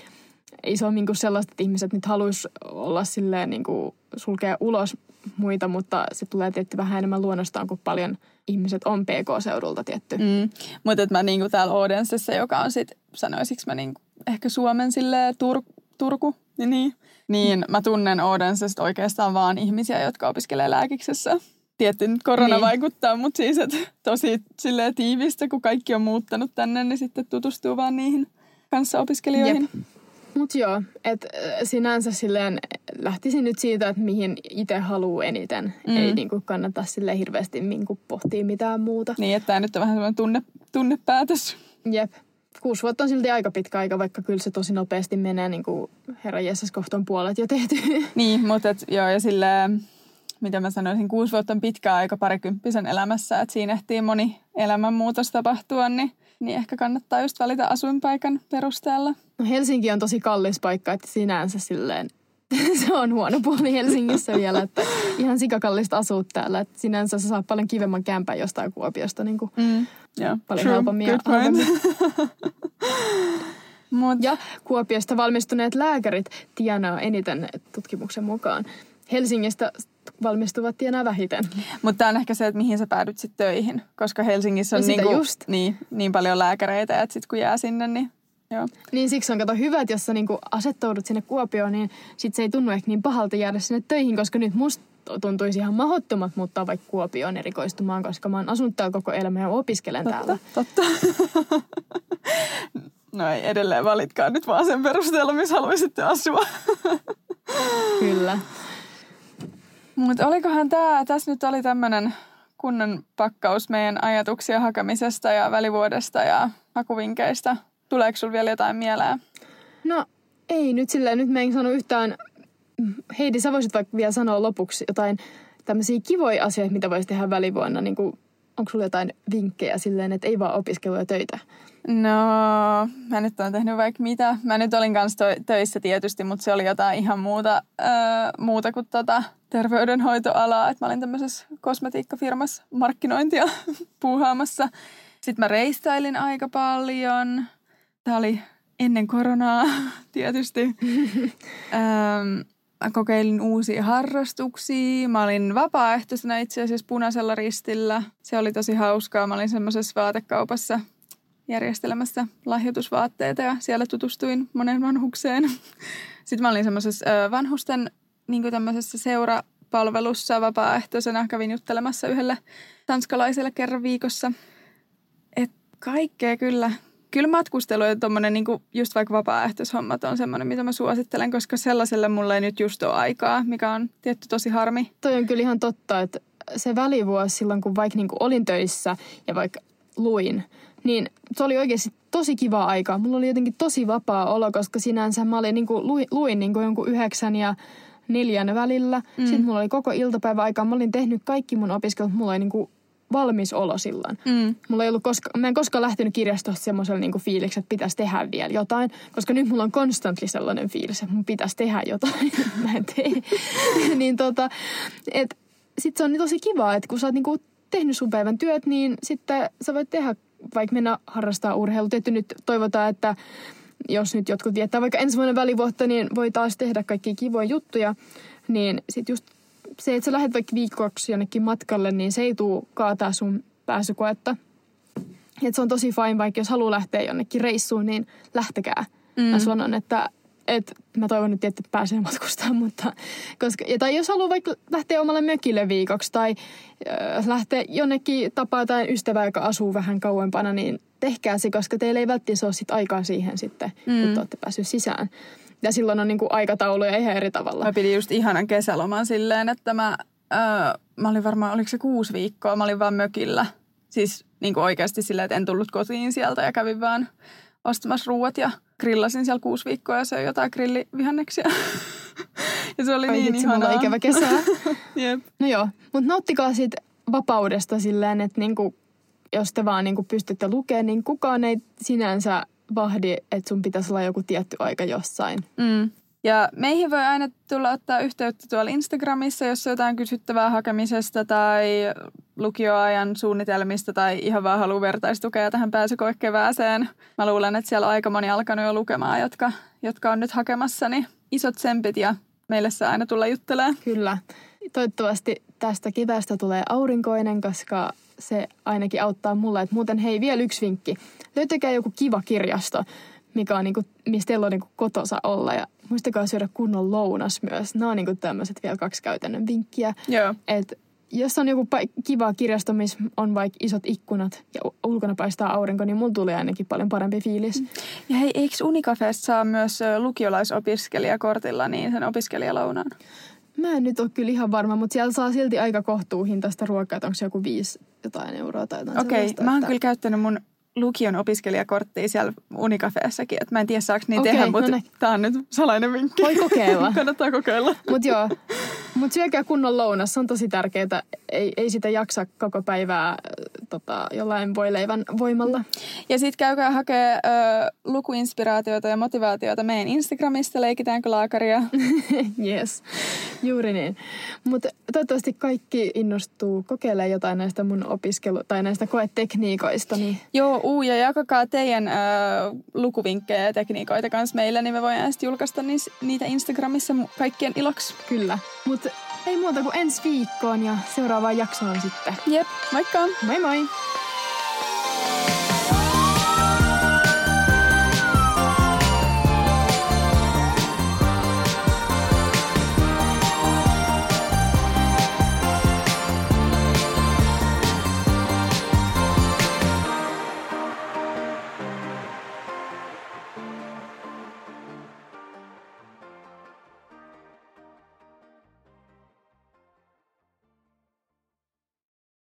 ei se ole niinku sellaista, että ihmiset nyt haluaisi olla silleen niinku sulkea ulos muita, mutta se tulee tietty vähän enemmän luonnostaan, kuin paljon ihmiset on PK-seudulta tietty. Mm. Mutta että mä niinku täällä Odensessa, joka on sitten, sanoisiksi mä niinku, ehkä Suomen silleen Tur- Turku, niin, niin, niin mä tunnen Odensesta oikeastaan vaan ihmisiä, jotka opiskelee lääkiksessä. Tietty nyt korona niin. vaikuttaa, mutta siis että tosi silleen tiivistä, kun kaikki on muuttanut tänne, niin sitten tutustuu vaan niihin kanssa opiskelijoihin. Jep. Mutta joo, että sinänsä silleen lähtisin nyt siitä, että mihin itse haluaa eniten. Mm. Ei niinku kannata sille hirveästi niinku pohtia mitään muuta. Niin, että tämä nyt on vähän sellainen tunne, tunnepäätös. Jep. Kuusi vuotta on silti aika pitkä aika, vaikka kyllä se tosi nopeasti menee, niin kuin herra Jessas kohton puolet jo tehty. [laughs] Niin, mutta et, joo, ja silleen, mitä mä sanoisin, kuusi vuotta on pitkä aika parikymppisen elämässä, että siinä ehtii moni elämänmuutos tapahtua, niin, niin ehkä kannattaa just valita asuinpaikan perusteella. No Helsinki on tosi kallis paikka, että sinänsä silleen [laughs] se on huono puoli Helsingissä vielä, että ihan sikakallista asua täällä. Että sinänsä sä saat paljon kivemman kämpän jostain Kuopiosta niin kuin mm, yeah, paljon true, helpommin. Ja, [laughs] Mut. ja Kuopiosta valmistuneet lääkärit tienaa eniten tutkimuksen mukaan. Helsingistä valmistuvat tienaa vähiten. Mutta tämä on ehkä se, että mihin sä päädyt sitten töihin, koska Helsingissä on no niinku, just. Niin, niin paljon lääkäreitä, että sitten kun jää sinne, niin Joo. Niin siksi on kato hyvä, että jos sä niinku asettoudut sinne Kuopioon, niin sit se ei tunnu ehkä niin pahalta jäädä sinne töihin, koska nyt musta tuntuisi ihan mahdottomat muuttaa vaikka Kuopioon erikoistumaan, koska mä oon asunut täällä koko elämä ja opiskelen totta, täällä. Totta, No ei edelleen valitkaan nyt vaan sen perusteella, missä haluaisitte asua. Kyllä. Mutta olikohan tämä, tässä nyt oli tämmöinen kunnon pakkaus meidän ajatuksia hakamisesta ja välivuodesta ja hakuvinkeistä. Tuleeko sinulla vielä jotain mieleen? No ei nyt silleen, nyt mä en sano yhtään. Heidi, sä voisit vaikka vielä sanoa lopuksi jotain tämmöisiä kivoja asioita, mitä voisi tehdä välivuonna. Niin kuin, onko sulla jotain vinkkejä silleen, että ei vaan opiskelua ja töitä? No, mä nyt olen tehnyt vaikka mitä. Mä nyt olin kanssa töissä tietysti, mutta se oli jotain ihan muuta, öö, muuta kuin tota terveydenhoitoalaa. Et mä olin tämmöisessä kosmetiikkafirmassa markkinointia [laughs] puuhaamassa. Sitten mä reistailin aika paljon. Tämä oli ennen koronaa [laughs] tietysti. [laughs] ähm, mä kokeilin uusia harrastuksia. Mä olin vapaaehtoisena itse asiassa punaisella ristillä. Se oli tosi hauskaa. Mä olin semmoisessa vaatekaupassa järjestelemässä lahjoitusvaatteita ja siellä tutustuin monen vanhukseen. [laughs] Sitten mä olin semmoisessa vanhusten niin tämmöisessä seurapalvelussa vapaaehtoisena. Kävin juttelemassa yhdelle tanskalaiselle kerran viikossa. Et kaikkea kyllä kyllä matkustelu ja tuommoinen niinku just vaikka vapaaehtoishommat on semmoinen, mitä mä suosittelen, koska sellaiselle mulle ei nyt just ole aikaa, mikä on tietty tosi harmi. Toi on kyllä ihan totta, että se välivuosi silloin, kun vaikka niinku olin töissä ja vaikka luin, niin se oli oikeasti tosi kiva aika. Mulla oli jotenkin tosi vapaa olo, koska sinänsä mä olin niinku, luin, luin niinku jonkun yhdeksän ja neljän välillä. Mm. Sitten mulla oli koko iltapäivä aikaa. Mä olin tehnyt kaikki mun opiskelut. Mulla oli niinku valmis olo silloin. Mm. Mulla ei ollut koska, mä en koskaan lähtenyt kirjastosta semmoiselle niinku fiiliksi, että pitäisi tehdä vielä jotain. Koska nyt mulla on konstantli sellainen fiilis, että mun pitäisi tehdä jotain. [laughs] mä en tee. [laughs] niin tota, et, sit se on tosi kiva, että kun sä oot niinku tehnyt sun päivän työt, niin sitten sä voit tehdä, vaikka mennä harrastaa urheilua. Tietysti nyt toivotaan, että jos nyt jotkut viettää vaikka ensi vuoden välivuotta, niin voi taas tehdä kaikki kivoja juttuja. Niin sitten just se, että sä lähdet vaikka viikoksi jonnekin matkalle, niin se ei tuu kaataa sun pääsykoetta. Et se on tosi fine, vaikka jos haluaa lähteä jonnekin reissuun, niin lähtekää. Mm. Mä sanon, että, että mä toivon nyt, että pääsee matkustamaan, [laughs] mutta koska, ja tai jos haluaa vaikka lähteä omalle mökille viikoksi tai äh, lähteä jonnekin tapaa tai ystävää, joka asuu vähän kauempana, niin tehkää se, koska teillä ei välttämättä ole sit aikaa siihen sitten, mm. kun te olette päässyt sisään. Ja silloin on niin kuin aikatauluja ihan eri tavalla. Mä pidin just ihanan kesäloman silleen, että mä, öö, mä olin varmaan, oliko se kuusi viikkoa, mä olin vaan mökillä. Siis niin kuin oikeasti silleen, että en tullut kotiin sieltä ja kävin vaan ostamassa ruuat ja grillasin siellä kuusi viikkoa ja söin jotain grillivihanneksia. [laughs] ja se oli Ai niin ihanaa. ikävä kesä. [laughs] Jep. No joo, mutta nauttikaa siitä vapaudesta silleen, että niinku, jos te vaan niinku pystytte lukemaan, niin kukaan ei sinänsä vahdi, että sun pitäisi olla joku tietty aika jossain. Mm. Ja meihin voi aina tulla ottaa yhteyttä tuolla Instagramissa, jos on jotain kysyttävää hakemisesta tai lukioajan suunnitelmista tai ihan vaan haluaa vertaistukea tähän pääsykoekevääseen. Mä luulen, että siellä on aika moni alkanut jo lukemaan, jotka, jotka on nyt hakemassa, niin isot tsempit ja meille saa aina tulla juttelemaan. Kyllä. Toivottavasti tästä keväästä tulee aurinkoinen, koska se ainakin auttaa mulla. Et muuten hei, vielä yksi vinkki. Löytäkää joku kiva kirjasto, mikä on niinku, mistä teillä on niinku kotosa olla. Ja muistakaa syödä kunnon lounas myös. Nämä on niinku tämmöiset vielä kaksi käytännön vinkkiä. Joo. Et jos on joku pa- kiva kirjasto, missä on vaikka isot ikkunat ja ulkona paistaa aurinko, niin mulla tulee ainakin paljon parempi fiilis. Ja hei, eikö Unicafesta saa myös lukiolaisopiskelijakortilla niin sen opiskelijalounaan? Mä en nyt ole kyllä ihan varma, mutta siellä saa silti aika kohtuuhintaista ruokaa, että onko se joku viisi jotain euroa tai jotain Okei, okay, mä oon että... kyllä käyttänyt mun lukion opiskelijakorttia siellä Unicafeessakin. Että mä en tiedä saako niin okay, tehdä, no mutta no tää on nyt salainen vinkki. Voi kokeilla. [laughs] Kannattaa kokeilla. Mutta joo, mutta syökää kunnon lounas, se on tosi tärkeää. Ei, ei sitä jaksa koko päivää tota, jollain voileivän voimalla. Ja sitten käykää hakea ö, lukuinspiraatioita ja motivaatioita meidän Instagramista, leikitäänkö laakaria? [laughs] yes, juuri niin. Mutta toivottavasti kaikki innostuu kokeilemaan jotain näistä mun opiskelu- tai näistä koetekniikoista. Niin... Joo, uu, ja jakakaa teidän ö, lukuvinkkejä ja tekniikoita kanssa meille, niin me voidaan sitten julkaista niitä Instagramissa kaikkien iloksi. Kyllä, mutta ei muuta kuin ensi viikkoon ja seuraavaan jaksoon sitten. Jep, moikka! Moi moi!